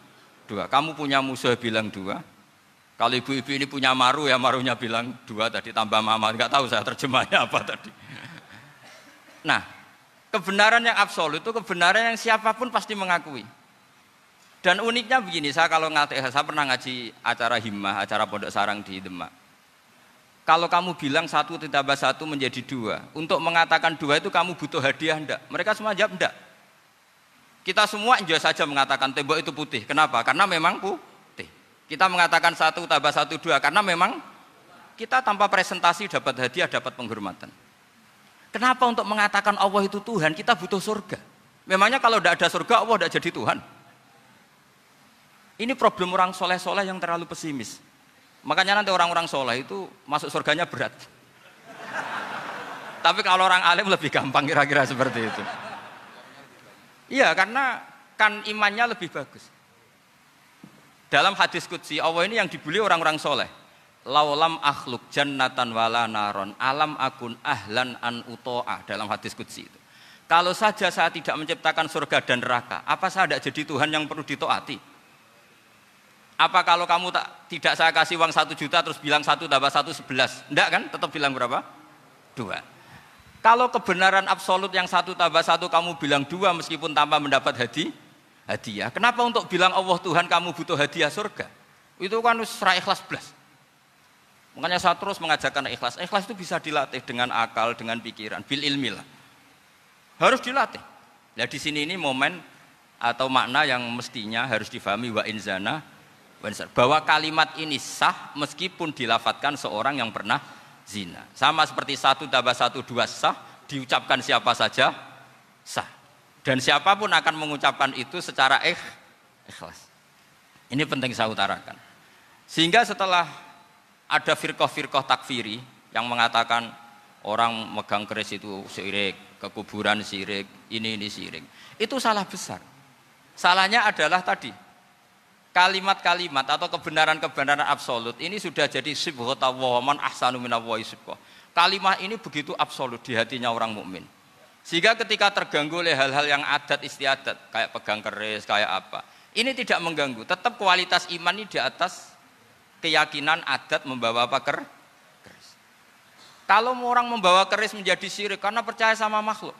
dua. Kamu punya musuh bilang dua. Kalau ibu-ibu ini punya maru ya marunya bilang dua tadi tambah mama. Enggak tahu saya terjemahnya apa tadi. Nah, kebenaran yang absolut itu kebenaran yang siapa pun pasti mengakui. Dan uniknya begini, saya kalau ngatek, saya pernah ngaji acara himmah, acara pondok sarang di Demak. Kalau kamu bilang satu ditambah satu menjadi dua, untuk mengatakan dua itu kamu butuh hadiah enggak? Mereka semua jawab enggak. Kita semua enjoy saja mengatakan tembok itu putih. Kenapa? Karena memang putih. Kita mengatakan satu tambah satu dua karena memang kita tanpa presentasi dapat hadiah, dapat penghormatan. Kenapa untuk mengatakan Allah itu Tuhan kita butuh surga? Memangnya kalau tidak ada surga Allah tidak jadi Tuhan? Ini problem orang soleh-soleh yang terlalu pesimis. Makanya nanti orang-orang soleh itu masuk surganya berat. Tapi kalau orang alim lebih gampang kira-kira seperti itu. Iya, karena kan imannya lebih bagus. Dalam hadis kudsi, Allah ini yang dibuli orang-orang soleh. Laulam akhluk jannatan wala naron alam akun ahlan an uto'a dalam hadis kudsi itu. Kalau saja saya tidak menciptakan surga dan neraka, apa saya tidak jadi Tuhan yang perlu ditoati? Apa kalau kamu tak tidak saya kasih uang satu juta terus bilang satu tambah satu sebelas? Enggak kan? Tetap bilang berapa? Dua. Kalau kebenaran absolut yang satu tambah satu kamu bilang dua meskipun tanpa mendapat hadi, hadiah. Kenapa untuk bilang Allah Tuhan kamu butuh hadiah surga? Itu kan serah ikhlas belas. Makanya saya terus mengajarkan ikhlas. Ikhlas itu bisa dilatih dengan akal, dengan pikiran, bil ilmi lah. Harus dilatih. Nah di sini ini momen atau makna yang mestinya harus difahami wa inzana bahwa kalimat ini sah meskipun dilafatkan seorang yang pernah zina. Sama seperti satu tambah satu dua sah, diucapkan siapa saja sah. Dan siapa pun akan mengucapkan itu secara ikh, ikhlas. Ini penting saya utarakan. Sehingga setelah ada firqah-firqah takfiri yang mengatakan orang megang keris itu syirik, kekuburan syirik, ini ini syirik. Itu salah besar. Salahnya adalah tadi kalimat-kalimat atau kebenaran-kebenaran absolut ini sudah jadi ahsanu. Kalimat ini begitu absolut di hatinya orang mukmin. Sehingga ketika terganggu oleh hal-hal yang adat istiadat, kayak pegang keris, kayak apa, ini tidak mengganggu. Tetap kualitas iman ini di atas keyakinan adat membawa apa ker? keris. Kalau orang membawa keris menjadi syirik karena percaya sama makhluk.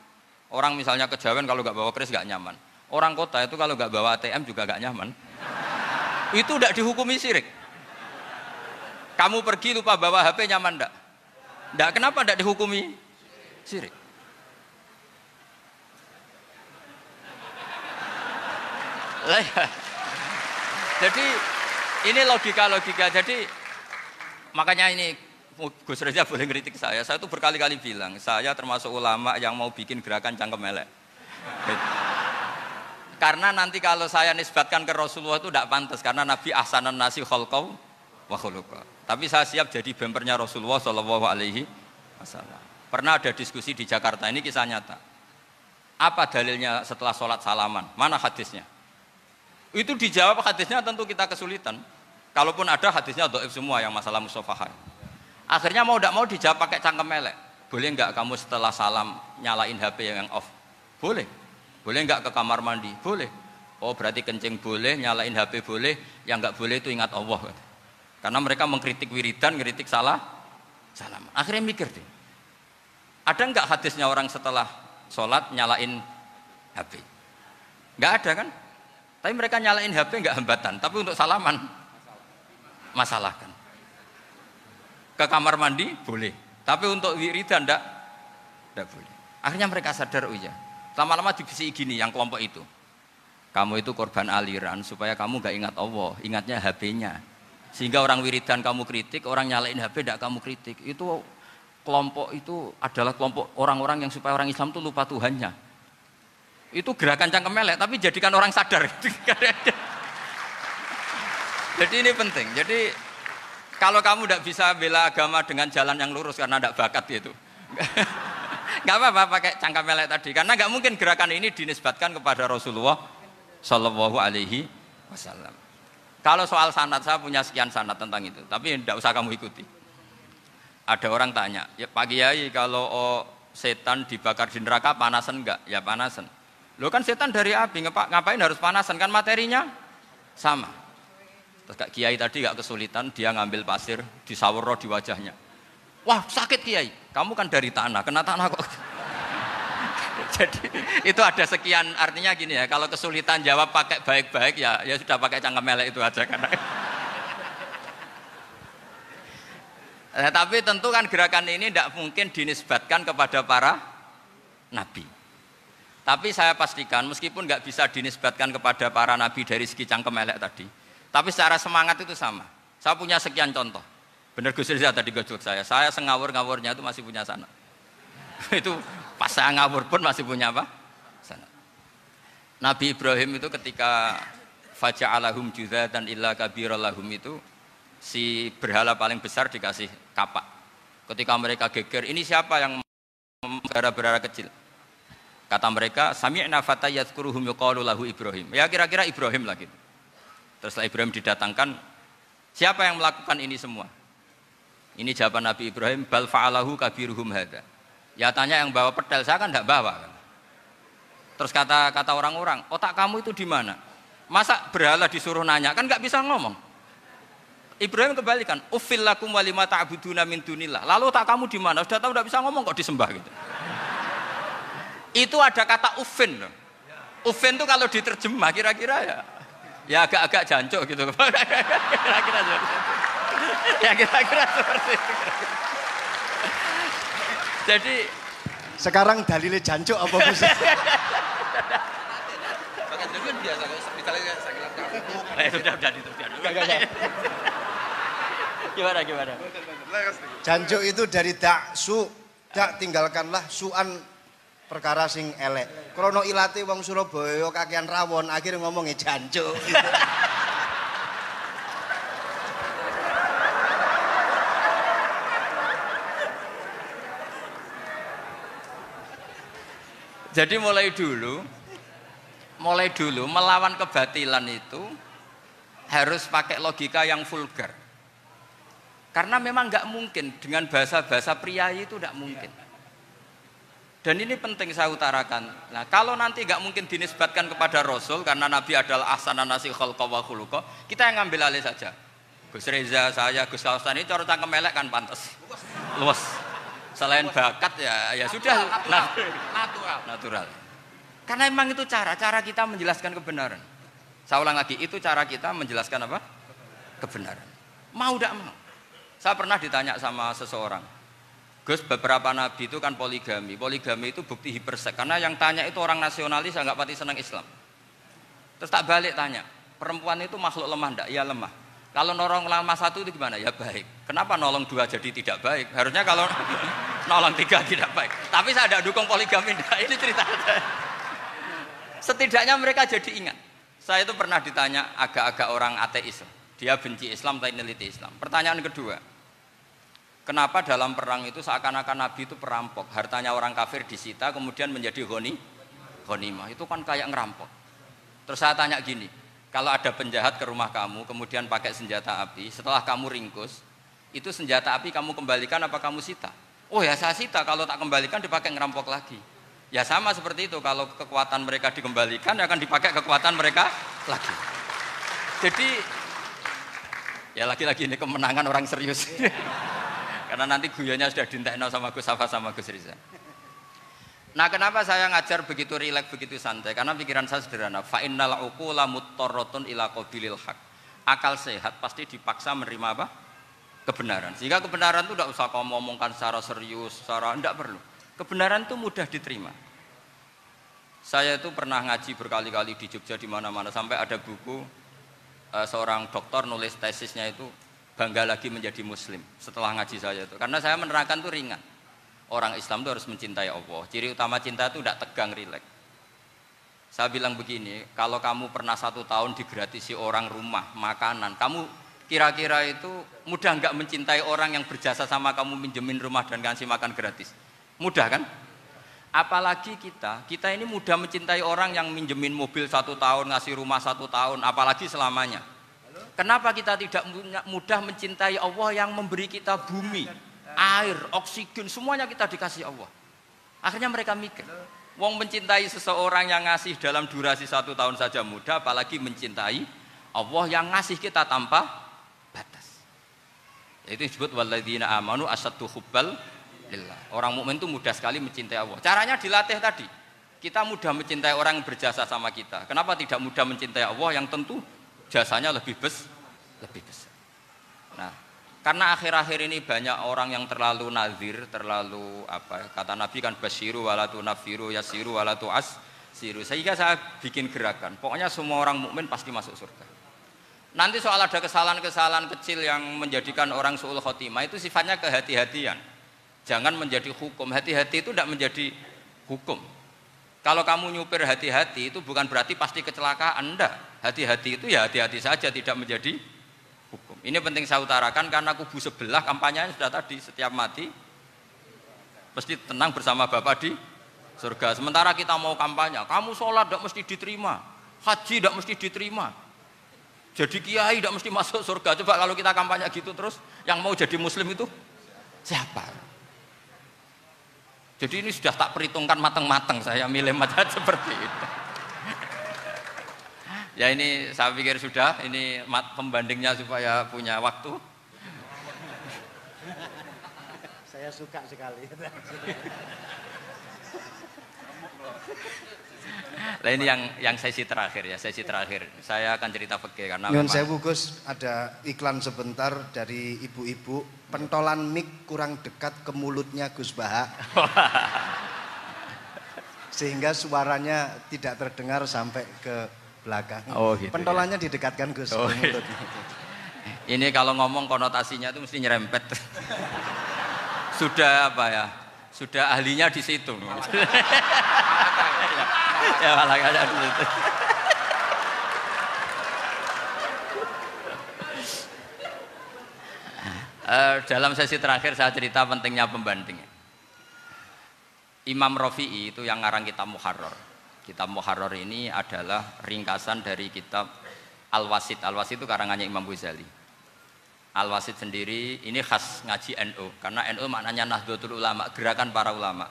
Orang misalnya kejawen kalau nggak bawa keris nggak nyaman. Orang kota itu kalau nggak bawa ATM juga nggak nyaman itu tidak dihukumi sirik. Kamu pergi lupa bawa HP nyaman enggak? Enggak, kenapa enggak dihukumi sirik? Ya. Jadi ini logika-logika. Jadi makanya ini Gus Reza boleh ngeritik saya. Saya itu berkali-kali bilang, saya termasuk ulama yang mau bikin gerakan cangkem elek. Karena nanti kalau saya nisbatkan ke Rasulullah itu tidak pantas karena Nabi ahsanan nasi khalqau wa khuluqa. Tapi saya siap jadi bempernya Rasulullah Shallallahu alaihi wasallam. Pernah ada diskusi di Jakarta ini kisah nyata. Apa dalilnya setelah sholat salaman? Mana hadisnya? Itu dijawab hadisnya tentu kita kesulitan. Kalaupun ada hadisnya doif semua yang masalah musafahah. Akhirnya mau tidak mau dijawab pakai cangkem melek. Boleh nggak kamu setelah salam nyalain HP yang off? Boleh. Boleh nggak ke kamar mandi? Boleh. Oh berarti kencing boleh, nyalain HP boleh, yang nggak boleh itu ingat Allah. Karena mereka mengkritik wiridan, ngeritik salah, salam. Akhirnya mikir deh. Ada nggak hadisnya orang setelah sholat nyalain HP? Nggak ada kan? Tapi mereka nyalain HP nggak hambatan, tapi untuk salaman masalah kan. Ke kamar mandi boleh, tapi untuk wiridan ndak ndak boleh. Akhirnya mereka sadar, oh iya. Lama-lama divisi gini yang kelompok itu. Kamu itu korban aliran supaya kamu nggak ingat Allah, ingatnya HP-nya. Sehingga orang wiridan kamu kritik, orang nyalain HP tidak kamu kritik. Itu kelompok itu adalah kelompok orang-orang yang supaya orang Islam itu lupa Tuhannya itu gerakan cangkem melek tapi jadikan orang sadar jadi ini penting jadi kalau kamu tidak bisa bela agama dengan jalan yang lurus karena tidak bakat itu nggak apa-apa pakai cangkem melek tadi. Karena nggak mungkin gerakan ini dinisbatkan kepada Rasulullah Shallallahu Alaihi Wasallam. Kalau soal sanat saya punya sekian sanat tentang itu. Tapi tidak usah kamu ikuti. Ada orang tanya ya Pak Kiai kalau oh, setan dibakar di neraka panasan enggak ya panasan. Lo kan setan dari api, ngapain harus panasan? Kan materinya sama. Terus Kak Kiai tadi gak kesulitan, dia ngambil pasir, disawur di wajahnya. Wah sakit Kiai, kamu kan dari tanah, kena tanah kok. Jadi itu ada sekian artinya gini ya, kalau kesulitan jawab pakai baik-baik ya ya sudah pakai cangkem melek itu aja karena. Nah, tapi tentu kan gerakan ini tidak mungkin dinisbatkan kepada para nabi. Tapi saya pastikan meskipun nggak bisa dinisbatkan kepada para nabi dari segi cangkem elek tadi, tapi secara semangat itu sama. Saya punya sekian contoh. Benar Gus Riza tadi gojok saya. Saya sengawur-ngawurnya itu masih punya sana. itu pas saya ngawur pun masih punya apa? Sana. Nabi Ibrahim itu ketika faja'alahum dan illa kabiralahum itu si berhala paling besar dikasih kapak. Ketika mereka geger, ini siapa yang berhala-berhala kecil? Kata mereka, sami'na fata yadhkuruhum yuqalu lahu Ibrahim. Ya kira-kira Ibrahim lagi. Terus setelah Ibrahim didatangkan, siapa yang melakukan ini semua? Ini jawaban Nabi Ibrahim, bal fa'alahu kabiruhum hada. Ya tanya yang bawa pedal, saya kan tidak bawa. Terus kata kata orang-orang, otak kamu itu di mana? Masa berhala disuruh nanya, kan nggak bisa ngomong. Ibrahim kembalikan, ufil lakum walima ta'buduna min dunillah. Lalu otak kamu di mana? Sudah tahu tidak bisa ngomong kok disembah gitu itu ada kata ufin. Ufin itu kalau diterjemah kira-kira ya ya agak-agak jancok gitu. kira-kira Ya kira-kira seperti itu. Jadi sekarang dalilnya jancok apa Gus? Eh, sudah sudah itu Gimana gimana? Jancuk itu dari dak su, dak tinggalkanlah suan perkara sing elek. Krono ilate wong Surabaya kakean rawon, akhirnya ngomongnya jancuk. Jadi mulai dulu, mulai dulu melawan kebatilan itu harus pakai logika yang vulgar. Karena memang nggak mungkin dengan bahasa-bahasa pria itu tidak mungkin. Dan ini penting saya utarakan. Nah, kalau nanti nggak mungkin dinisbatkan kepada Rasul karena Nabi adalah ahsanan nasi wa khuluqa, kita yang ngambil alih saja. Gus Reza, saya, Gus Kawasan ini cara cangkem melek kan pantas. Luas. Selain bakat ya ya sudah natural. Natural. Karena emang itu cara cara kita menjelaskan kebenaran. Saya ulang lagi, itu cara kita menjelaskan apa? Kebenaran. Mau tidak mau. Saya pernah ditanya sama seseorang, Gus beberapa nabi itu kan poligami. Poligami itu bukti hipersek karena yang tanya itu orang nasionalis nggak pati senang Islam. Terus tak balik tanya, perempuan itu makhluk lemah ndak? Ya lemah. Kalau nolong lama satu itu gimana? Ya baik. Kenapa nolong dua jadi tidak baik? Harusnya kalau nolong tiga tidak baik. Tapi saya tidak dukung poligami. Nah, ini cerita saya. Setidaknya mereka jadi ingat. Saya itu pernah ditanya agak-agak orang ateis. Dia benci Islam tapi neliti Islam. Pertanyaan kedua, Kenapa dalam perang itu seakan-akan Nabi itu perampok, hartanya orang kafir disita kemudian menjadi goni, mah Itu kan kayak ngerampok. Terus saya tanya gini, Kalau ada penjahat ke rumah kamu, kemudian pakai senjata api, setelah kamu ringkus, itu senjata api kamu kembalikan apa kamu sita? Oh ya saya sita, kalau tak kembalikan dipakai ngerampok lagi. Ya sama seperti itu, kalau kekuatan mereka dikembalikan ya akan dipakai kekuatan mereka lagi. Jadi ya lagi-lagi ini kemenangan orang serius. Karena nanti guyanya sudah dintekno sama Gus Safa sama Gus Riza. Nah kenapa saya ngajar begitu rileks, begitu santai? Karena pikiran saya sederhana. Fa'innal uqula muttarratun ila qabilil haq. Akal sehat pasti dipaksa menerima apa? Kebenaran. Sehingga kebenaran itu tidak usah kamu ngomongkan secara serius, secara tidak perlu. Kebenaran itu mudah diterima. Saya itu pernah ngaji berkali-kali di Jogja di mana-mana sampai ada buku uh, seorang dokter nulis tesisnya itu bangga lagi menjadi muslim setelah ngaji saya itu. Karena saya menerangkan itu ringan orang Islam itu harus mencintai Allah. Ciri utama cinta itu tidak tegang, rileks. Saya bilang begini, kalau kamu pernah satu tahun digratisi orang rumah, makanan, kamu kira-kira itu mudah nggak mencintai orang yang berjasa sama kamu minjemin rumah dan kasih makan gratis? Mudah kan? Apalagi kita, kita ini mudah mencintai orang yang minjemin mobil satu tahun, ngasih rumah satu tahun, apalagi selamanya. Kenapa kita tidak mudah mencintai Allah yang memberi kita bumi, air, oksigen, semuanya kita dikasih Allah. Akhirnya mereka mikir, wong mencintai seseorang yang ngasih dalam durasi satu tahun saja mudah, apalagi mencintai Allah yang ngasih kita tanpa batas. Itu disebut waladina amanu asatu hubbal lillah. Orang mukmin itu mudah sekali mencintai Allah. Caranya dilatih tadi. Kita mudah mencintai orang yang berjasa sama kita. Kenapa tidak mudah mencintai Allah yang tentu jasanya lebih bes lebih besar. Karena akhir-akhir ini banyak orang yang terlalu nazir, terlalu apa kata Nabi kan basiru walatu nafiru yasiru walatu as siru. Sehingga saya bikin gerakan. Pokoknya semua orang mukmin pasti masuk surga. Nanti soal ada kesalahan-kesalahan kecil yang menjadikan orang suul khotimah itu sifatnya kehati-hatian. Jangan menjadi hukum. Hati-hati itu tidak menjadi hukum. Kalau kamu nyupir hati-hati itu bukan berarti pasti kecelakaan. Enggak. Hati-hati itu ya hati-hati saja tidak menjadi hukum. Ini penting saya utarakan karena kubu sebelah kampanyenya sudah tadi setiap mati pasti tenang bersama Bapak di surga. Sementara kita mau kampanye, kamu sholat tidak mesti diterima, haji tidak mesti diterima, jadi kiai tidak mesti masuk surga. Coba kalau kita kampanye gitu terus, yang mau jadi muslim itu siapa? Jadi ini sudah tak perhitungkan matang-matang saya milih macam seperti itu. Ya ini saya pikir sudah, ini pembandingnya supaya punya waktu. Saya suka sekali. Nah ini yang yang sesi terakhir ya, sesi terakhir. Saya akan cerita fakir karena Nyun saya Gus, ada iklan sebentar dari ibu-ibu. Pentolan mic kurang dekat ke mulutnya Gus Baha. Sehingga suaranya tidak terdengar sampai ke belakang. Oh gitu. Pentolannya ya. didekatkan Gus. Oh, gitu. Ini kalau ngomong konotasinya itu mesti nyerempet. Sudah apa ya? Sudah ahlinya di situ. ya malah ada di situ. Uh, dalam sesi terakhir saya cerita pentingnya pembanding. Imam Rafi'i itu yang ngarang kita Muharrar Kitab Muharrar ini adalah ringkasan dari kitab Al-Wasid. Al-Wasid itu karangannya Imam Ghazali. Al-Wasid sendiri ini khas ngaji NU karena NU maknanya Nahdlatul Ulama, gerakan para ulama.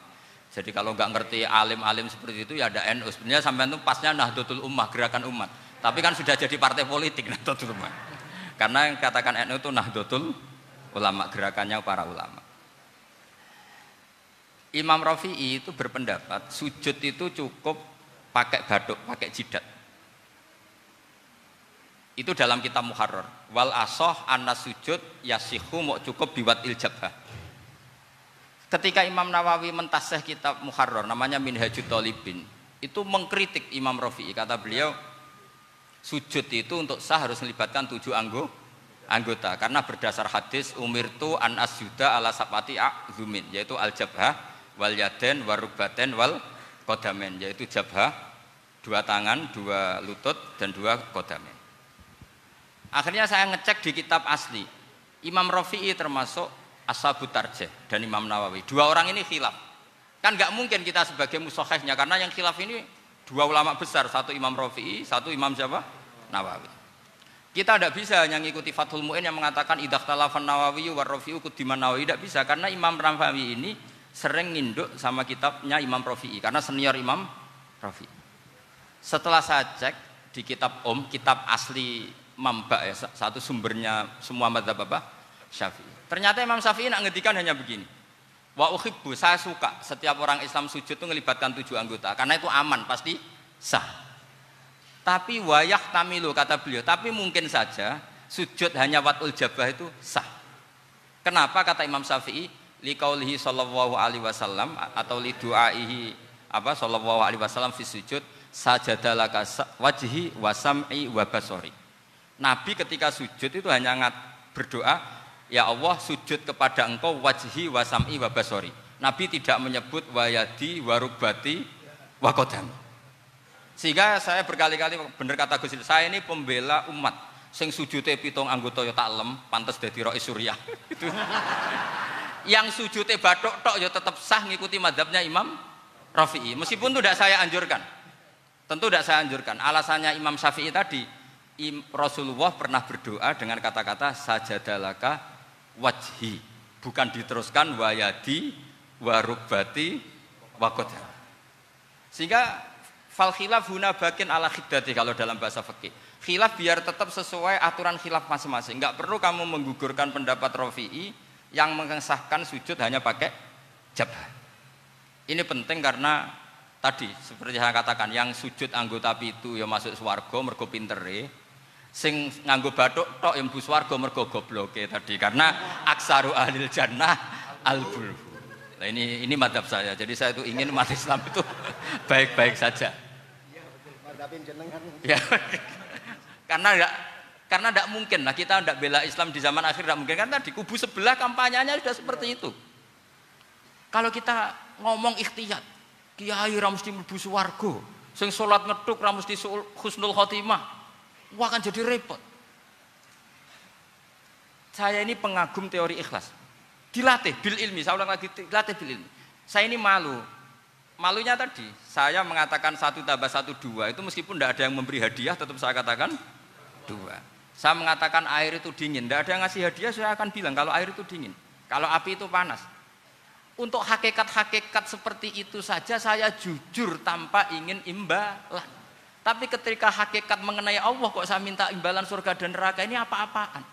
Jadi kalau nggak ngerti alim-alim seperti itu ya ada NU. Sebenarnya sampai itu pasnya Nahdlatul Ummah, gerakan umat. Tapi kan sudah jadi partai politik Nahdlatul Ummah. Karena yang katakan NU itu Nahdlatul Ulama, gerakannya para ulama. Imam Rafi'i itu berpendapat sujud itu cukup pakai baduk, pakai jidat. Itu dalam kitab Muharrar. Wal asoh anas sujud yasihu mau cukup biwat iljabah. Ketika Imam Nawawi mentaseh kitab Muharrar namanya Minhajul Talibin, itu mengkritik Imam Rafi'i. Kata beliau, sujud itu untuk sah harus melibatkan tujuh anggo, anggota. Karena berdasar hadis umirtu an asyuda ala sapati a'zumin, yaitu al-jabhah, wal yaden, warubaten, wal kodamen, yaitu jabhah, dua tangan, dua lutut, dan dua kodamen. Akhirnya saya ngecek di kitab asli. Imam Rafi'i termasuk Ashabut Tarjeh dan Imam Nawawi. Dua orang ini khilaf. Kan nggak mungkin kita sebagai musohehnya karena yang khilaf ini dua ulama besar, satu Imam Rafi'i, satu Imam siapa? Nawawi. Kita tidak bisa hanya ngikuti Fathul Mu'in yang mengatakan idah talafan Nawawi warrofiu kudiman Nawawi tidak bisa karena Imam Nawawi ini sering nginduk sama kitabnya Imam Rafi'i karena senior Imam Rafi'i. Setelah saya cek di kitab Om, kitab asli Mamba ya, satu sumbernya semua madzhab apa? Syafi'i. Ternyata Imam Syafi'i nak ngedikan hanya begini. Wa uhibbu, saya suka setiap orang Islam sujud itu melibatkan tujuh anggota karena itu aman, pasti sah. Tapi wayah tamilu kata beliau, tapi mungkin saja sujud hanya watul jabah itu sah. Kenapa kata Imam Syafi'i? Liqaulihi sallallahu alaihi wasallam atau li du'aihi apa sallallahu alaihi wasallam fi sujud sajadalaka wajhi wa sam'i wa basori. Nabi ketika sujud itu hanya ngat berdoa, ya Allah sujud kepada engkau wajhi wa sam'i wa basori. Nabi tidak menyebut wayadi warubati wa kodami. Sehingga saya berkali-kali bener kata Gus saya ini pembela umat. Sing sujute pitung anggota ya taklem, pantes dadi rois suryah. Itu. Yang sujute batuk tok ya tetap sah ngikuti madhabnya Imam Rafi'i. Meskipun itu tidak saya anjurkan. Tentu tidak saya anjurkan. Alasannya Imam Syafi'i tadi, Rasulullah pernah berdoa dengan kata-kata sajadalaka wajhi. Bukan diteruskan wayadi, warubati, wakodah. Sehingga Fal khilaf huna bakin ala khidati kalau dalam bahasa fikih. Khilaf biar tetap sesuai aturan khilaf masing-masing. Enggak perlu kamu menggugurkan pendapat Rafi'i yang mengesahkan sujud hanya pakai jabah. Ini penting karena tadi seperti saya katakan yang sujud anggota itu ya masuk swarga mergo pintere. Sing nganggo batuk tok yang bu swarga mergo gobloke tadi karena aksaru ahlil jannah al Nah ini ini madhab saya. Jadi saya itu ingin umat Islam itu baik-baik saja. Ya. karena enggak karena tidak mungkin lah kita tidak bela Islam di zaman akhir tidak mungkin karena di kubu sebelah kampanyenya sudah seperti itu. Kalau kita ngomong ikhtiyat, kiai ra mesti mlebu swarga, sing salat ngethuk ra mesti husnul khotimah. Wah akan jadi repot. Saya ini pengagum teori ikhlas. Dilatih bil ilmi, saya ulang lagi dilatih bil ilmi. Saya ini malu malunya tadi saya mengatakan satu tambah satu dua itu meskipun tidak ada yang memberi hadiah tetap saya katakan dua saya mengatakan air itu dingin tidak ada yang ngasih hadiah saya akan bilang kalau air itu dingin kalau api itu panas untuk hakikat-hakikat seperti itu saja saya jujur tanpa ingin imbalan tapi ketika hakikat mengenai Allah kok saya minta imbalan surga dan neraka ini apa-apaan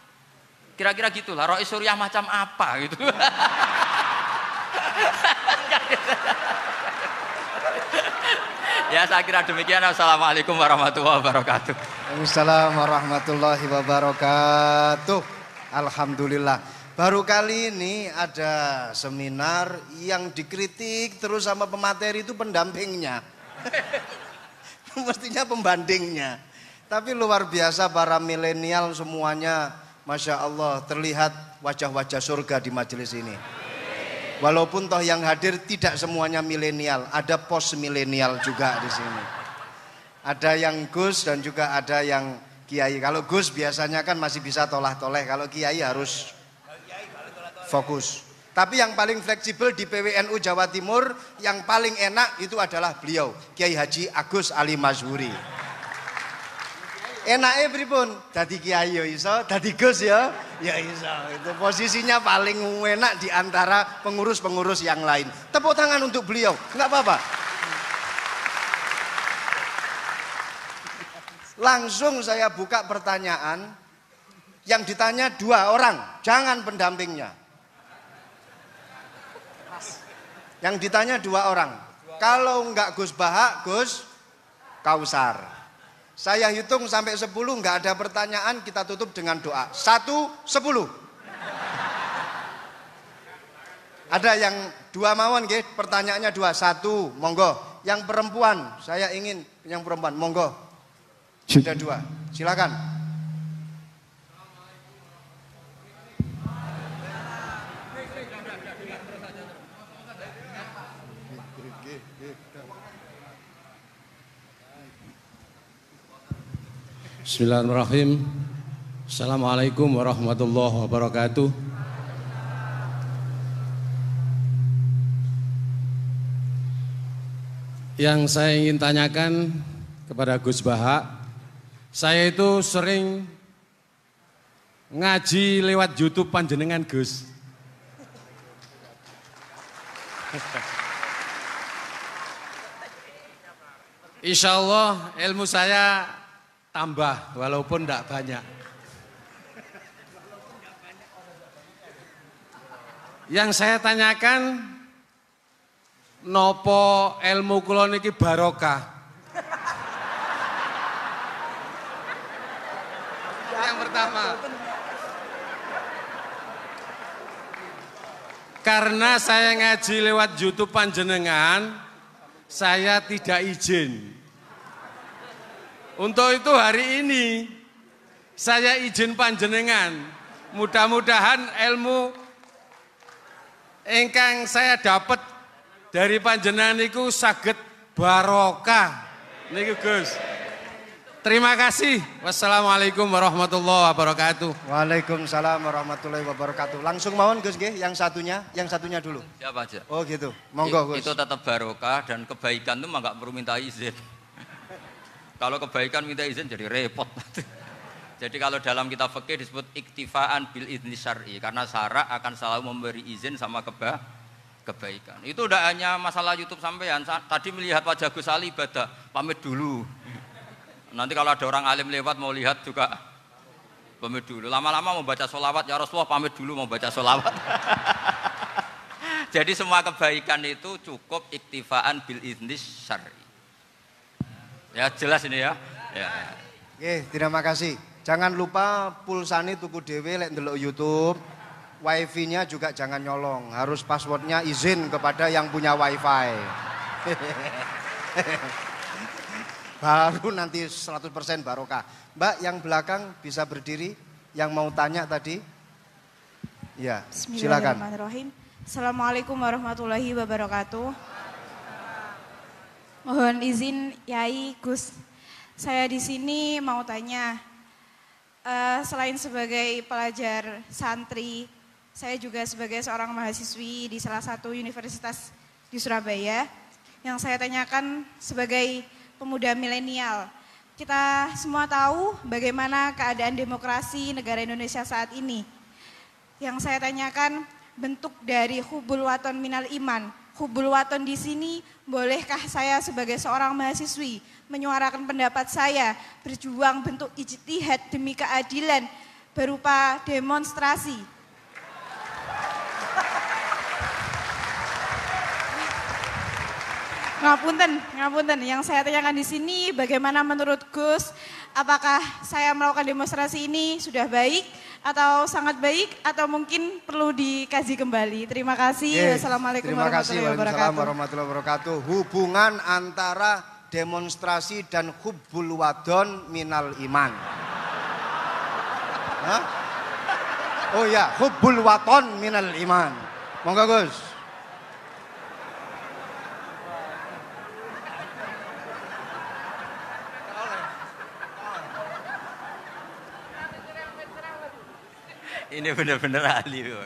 kira-kira gitulah roh suryah macam apa gitu ya saya kira demikian. Assalamualaikum warahmatullahi wabarakatuh. Waalaikumsalam warahmatullahi wabarakatuh. Alhamdulillah. Baru kali ini ada seminar yang dikritik terus sama pemateri itu pendampingnya. Mestinya pembandingnya. Tapi luar biasa para milenial semuanya Masya Allah terlihat wajah-wajah surga di majelis ini. Walaupun toh yang hadir tidak semuanya milenial, ada pos milenial juga di sini. Ada yang Gus dan juga ada yang Kiai. Kalau Gus biasanya kan masih bisa tolah-toleh, kalau Kiai harus fokus. Tapi yang paling fleksibel di PWNU Jawa Timur, yang paling enak itu adalah beliau, Kiai Haji Agus Ali Mazhuri. Enaknya pripun? Dadi kiai ya iso, dadi Gus ya, ya iso. Itu posisinya paling enak di antara pengurus-pengurus yang lain. Tepuk tangan untuk beliau, enggak apa-apa. Langsung saya buka pertanyaan yang ditanya dua orang, jangan pendampingnya. Yang ditanya dua orang. Kalau enggak Gus Bahak, Gus Kausar. Saya hitung sampai 10 nggak ada pertanyaan kita tutup dengan doa. Satu, sepuluh. Ada yang dua mawon nggih, pertanyaannya dua. Satu, monggo. Yang perempuan, saya ingin yang perempuan, monggo. Sudah dua. Silakan. Bismillahirrahmanirrahim. Assalamualaikum warahmatullahi wabarakatuh. Yang saya ingin tanyakan kepada Gus Baha, Saya itu sering ngaji lewat YouTube panjenengan Gus. Insya Allah ilmu saya tambah walaupun tidak banyak. Yang saya tanyakan nopo ilmu kula niki barokah. Yang pertama. Karena saya ngaji lewat YouTube panjenengan, saya tidak izin. Untuk itu hari ini saya izin panjenengan. Mudah-mudahan ilmu ingkang saya dapat dari panjenengan itu saged barokah. Niku Gus. Terima kasih. Wassalamualaikum warahmatullahi wabarakatuh. Waalaikumsalam warahmatullahi wabarakatuh. Langsung mawon Gus nggih, yang satunya, yang satunya dulu. Siapa aja? Oh gitu. Monggo Gus. Itu tetap barokah dan kebaikan itu mah nggak perlu minta izin. Kalau kebaikan minta izin jadi repot. jadi kalau dalam kitab fikih disebut iktifaan bil idni syar'i karena syarak akan selalu memberi izin sama keba kebaikan. Itu udah hanya masalah YouTube sampean. Sa- Tadi melihat wajah Gus Ali ibadah, pamit dulu. Nanti kalau ada orang alim lewat mau lihat juga pamit dulu. Lama-lama mau baca solawat, ya Rasulullah pamit dulu mau baca solawat. Jadi semua kebaikan itu cukup iktifaan bil idnis syar'i. Ya jelas ini ya. ya. Oke, terima kasih. Jangan lupa pulsani tuku dewe lek ndelok YouTube. Wifi-nya juga jangan nyolong, harus passwordnya izin kepada yang punya wifi. Baru nanti 100% barokah. Mbak yang belakang bisa berdiri, yang mau tanya tadi. Ya, silakan. Bismillahirrahmanirrahim. Assalamualaikum warahmatullahi wabarakatuh. Mohon izin Yai Gus. Saya di sini mau tanya, eh, selain sebagai pelajar santri, saya juga sebagai seorang mahasiswi di salah satu universitas di Surabaya. Yang saya tanyakan sebagai pemuda milenial, kita semua tahu bagaimana keadaan demokrasi negara Indonesia saat ini. Yang saya tanyakan bentuk dari hubul waton minal iman. Hubul waton di sini bolehkah saya sebagai seorang mahasiswi menyuarakan pendapat saya berjuang bentuk ijtihad demi keadilan berupa demonstrasi. Ngapunten, ngapunten. Yang saya tanyakan di sini bagaimana menurut Gus, apakah saya melakukan demonstrasi ini sudah baik atau sangat baik atau mungkin perlu dikaji kembali. Terima kasih. Oke, Wassalamualaikum Terima kasih. warahmatullahi Waalaikumsalam wabarakatuh. warahmatullahi wabarakatuh. Hubungan antara demonstrasi dan hubbul wadon minal iman. Hah? Oh ya, hubbul waton minal iman. Monggo Gus. Ini benar-benar ahli loh.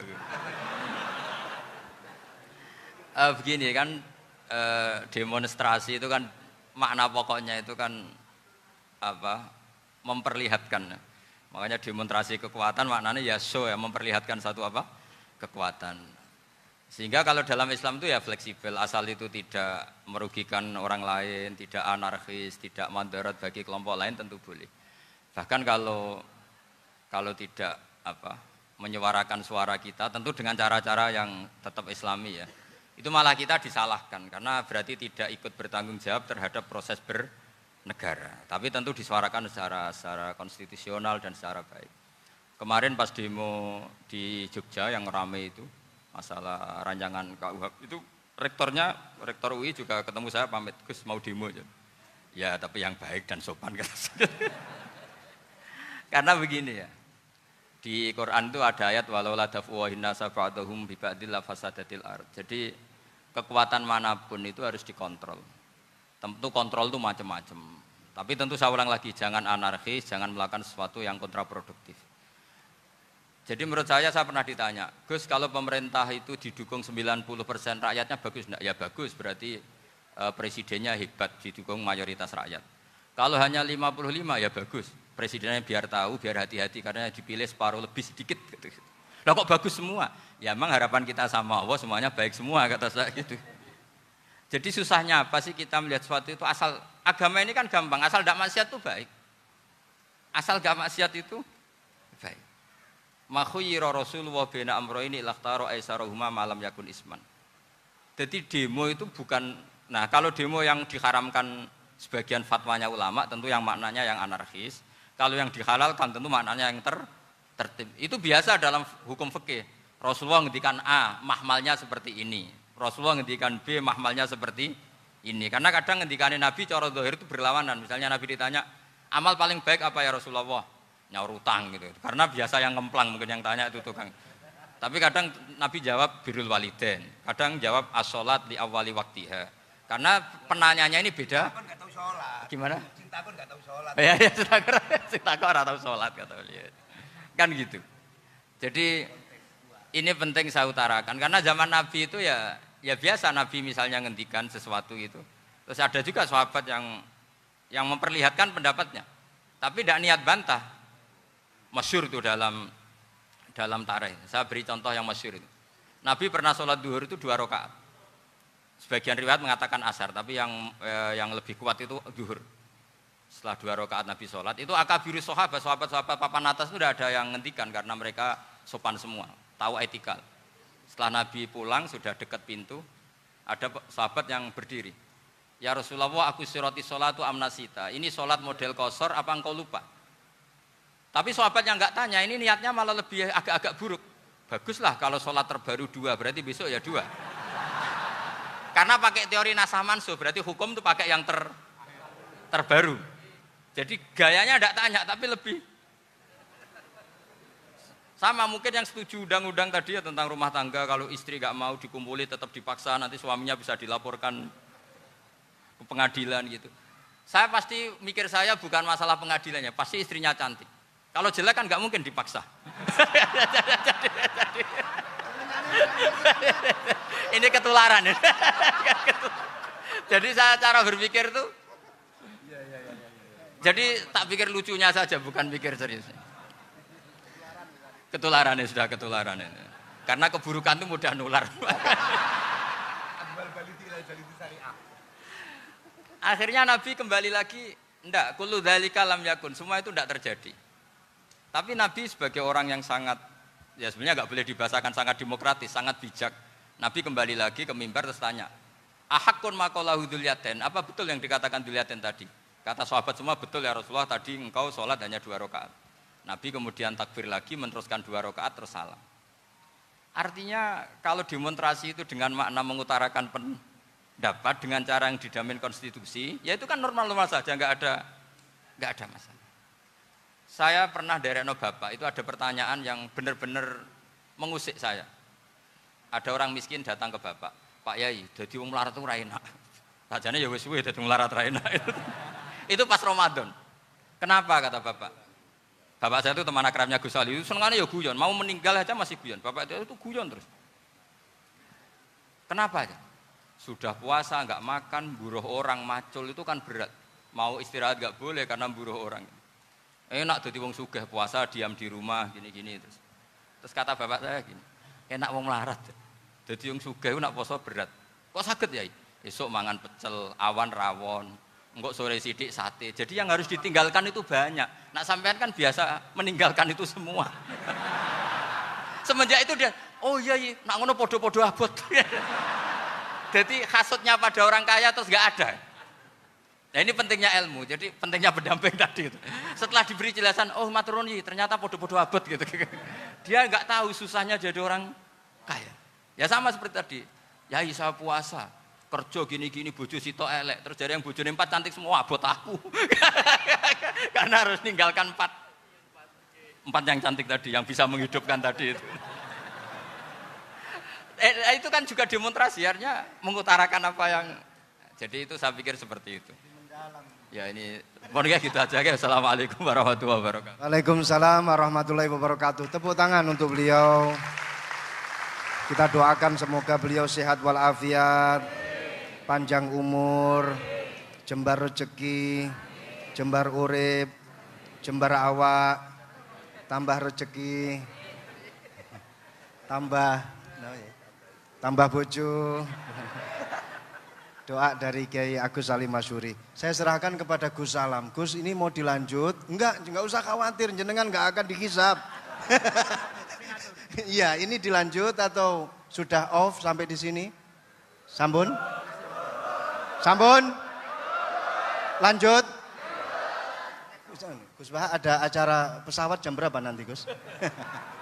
Eh, begini kan eh, demonstrasi itu kan makna pokoknya itu kan apa memperlihatkan. Makanya demonstrasi kekuatan maknanya ya show ya memperlihatkan satu apa? Kekuatan. Sehingga kalau dalam Islam itu ya fleksibel asal itu tidak merugikan orang lain tidak anarkis tidak mandarat bagi kelompok lain tentu boleh. Bahkan kalau kalau tidak apa menyuarakan suara kita tentu dengan cara-cara yang tetap islami ya. Itu malah kita disalahkan karena berarti tidak ikut bertanggung jawab terhadap proses bernegara. Tapi tentu disuarakan secara secara konstitusional dan secara baik. Kemarin pas demo di Jogja yang rame itu masalah rancangan KUHP itu rektornya rektor UI juga ketemu saya pamit Gus mau demo aja. Ya tapi yang baik dan sopan karena begini ya di Quran itu ada ayat walau la daf'uwahin nasa ba'dahum bi ba'dil la fasadatil ard. Jadi kekuatan mana pun itu harus dikontrol. Tentu kontrol itu macam-macam. Tapi tentu saya ulang lagi, jangan anarkis, jangan melakukan sesuatu yang kontraproduktif. Jadi menurut saya saya pernah ditanya, Gus kalau pemerintah itu didukung 90% rakyatnya bagus enggak? Ya bagus, berarti eh, presidennya hebat didukung mayoritas rakyat. Kalau hanya 55 ya bagus. Presidennya biar tahu, biar hati-hati karena dipilih separuh lebih sedikit. Gitu. Lah kok bagus semua? Ya emang harapan kita sama Allah semuanya baik semua kata saya gitu. Jadi susahnya apa sih kita melihat sesuatu itu asal agama ini kan gampang, asal tidak maksiat itu baik. Asal gak maksiat itu baik. Makhuyira Rasulullah bina amro ini lakhtaro aisarohuma malam yakun isman. Jadi demo itu bukan, nah kalau demo yang diharamkan sebagian fatwanya ulama tentu yang maknanya yang anarkis. Kalau yang dihalalkan tentu maknanya yang ter, tertib. Itu biasa dalam hukum fikih. Rasulullah ngendikan A, mahmalnya seperti ini. Rasulullah ngendikan B, mahmalnya seperti ini. Karena kadang ngendikanin Nabi cara zahir itu berlawanan. Misalnya Nabi ditanya, amal paling baik apa ya Rasulullah? Nyaur utang gitu. Karena biasa yang ngemplang mungkin yang tanya itu tukang. Tapi kadang Nabi jawab birul waliden. Kadang jawab as-sholat li awali waktiha. Karena penanyanya ini beda. Gimana? Pun gak tahu sholat. Ya, ya, cinta kok tahu sholat kata beliau. Kan gitu. Jadi ini penting saya utarakan karena zaman Nabi itu ya ya biasa Nabi misalnya ngendikan sesuatu itu. Terus ada juga sahabat yang yang memperlihatkan pendapatnya. Tapi tidak niat bantah. Masyur itu dalam dalam tarikh. Saya beri contoh yang masyur itu. Nabi pernah sholat duhur itu dua rakaat. Sebagian riwayat mengatakan asar, tapi yang eh, yang lebih kuat itu duhur. Setelah dua rakaat Nabi sholat, itu akabiru sahabat, sahabat-sahabat papan atas itu tidak ada yang ngentikan karena mereka sopan semua, tahu etikal. Setelah Nabi pulang sudah dekat pintu, ada sahabat yang berdiri. Ya Rasulullah, aku siroti sholatu amnasita. Ini sholat model kosor, apa engkau lupa? Tapi sahabat yang nggak tanya, ini niatnya malah lebih agak-agak buruk. Baguslah kalau sholat terbaru dua, berarti besok ya dua. Karena pakai teori nasah mansuh, berarti hukum itu pakai yang ter, terbaru. Jadi gayanya tidak tanya, tapi lebih sama mungkin yang setuju undang-undang tadi ya tentang rumah tangga, kalau istri nggak mau dikumpuli tetap dipaksa, nanti suaminya bisa dilaporkan ke pengadilan gitu. Saya pasti mikir saya bukan masalah pengadilannya, pasti istrinya cantik. Kalau jelek kan nggak mungkin dipaksa. Ini ketularan. Jadi saya cara berpikir tuh jadi tak pikir lucunya saja, bukan pikir serius. Ketularan ya sudah ketularan ini. Karena keburukan itu mudah nular. Akhirnya Nabi kembali lagi, enggak, kullu dzalika lam yakun. Semua itu enggak terjadi. Tapi Nabi sebagai orang yang sangat ya sebenarnya nggak boleh dibahasakan sangat demokratis, sangat bijak. Nabi kembali lagi ke mimbar terus tanya, ahakun makolahu dulyaten, apa betul yang dikatakan dulyaten tadi? Kata sahabat semua betul ya Rasulullah tadi engkau sholat hanya dua rakaat. Nabi kemudian takbir lagi meneruskan dua rakaat terus salam. Artinya kalau demonstrasi itu dengan makna mengutarakan pendapat dengan cara yang didamin konstitusi, ya itu kan normal-normal saja, nggak ada nggak ada masalah. Saya pernah dari no bapak itu ada pertanyaan yang benar-benar mengusik saya. Ada orang miskin datang ke bapak, Pak Yai, jadi wong melarat itu raina. Sajane ya wis suwe dadi melarat raina. itu pas Ramadan. Kenapa kata bapak? Bapak saya itu teman akrabnya Gus Ali, senengannya ya guyon, mau meninggal aja masih guyon. Bapak itu, itu guyon terus. Kenapa ya? Sudah puasa, nggak makan, buruh orang, macul itu kan berat. Mau istirahat nggak boleh karena buruh orang enak jadi wong sugih puasa diam di rumah gini-gini terus terus kata bapak saya gini enak wong larat jadi wong sugih nak puasa berat kok sakit ya esok mangan pecel awan rawon enggak sore sidik sate. Jadi yang harus ditinggalkan itu banyak. Nak sampean kan biasa meninggalkan itu semua. Semenjak itu dia oh iya iya nak ngono podo-podo abot. Jadi khasutnya pada orang kaya terus nggak ada. Nah ini pentingnya ilmu, jadi pentingnya pendamping tadi itu. Setelah diberi jelasan, oh maturuni ternyata podo-podo abad gitu. Dia nggak tahu susahnya jadi orang kaya. Ya sama seperti tadi, ya saya puasa, kerja gini-gini, bojo sito elek, terus jadi yang bojo empat cantik semua, abot aku. Karena harus ninggalkan empat, empat yang cantik tadi, yang bisa menghidupkan tadi itu. Eh, itu kan juga demonstrasi, artinya mengutarakan apa yang, jadi itu saya pikir seperti itu. Ya ini pokoknya gitu aja ya. Assalamualaikum warahmatullahi wabarakatuh. Waalaikumsalam warahmatullahi wabarakatuh. Tepuk tangan untuk beliau. Kita doakan semoga beliau sehat walafiat, panjang umur, jembar rezeki, jembar urip, jembar awak, tambah rezeki, tambah tambah bojo. Doa dari Kiai Agus Salim Masyuri. Saya serahkan kepada Gus Salam. Gus ini mau dilanjut? Enggak, enggak usah khawatir, jenengan enggak akan dihisap. Iya, ini dilanjut atau sudah off sampai di sini? Sambun? Sambun? Lanjut? Gus Bah ada acara pesawat jam berapa nanti Gus?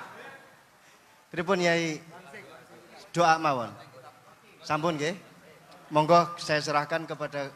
Pripun Yai doa mawon. Sampun nggih. Monggo saya serahkan kepada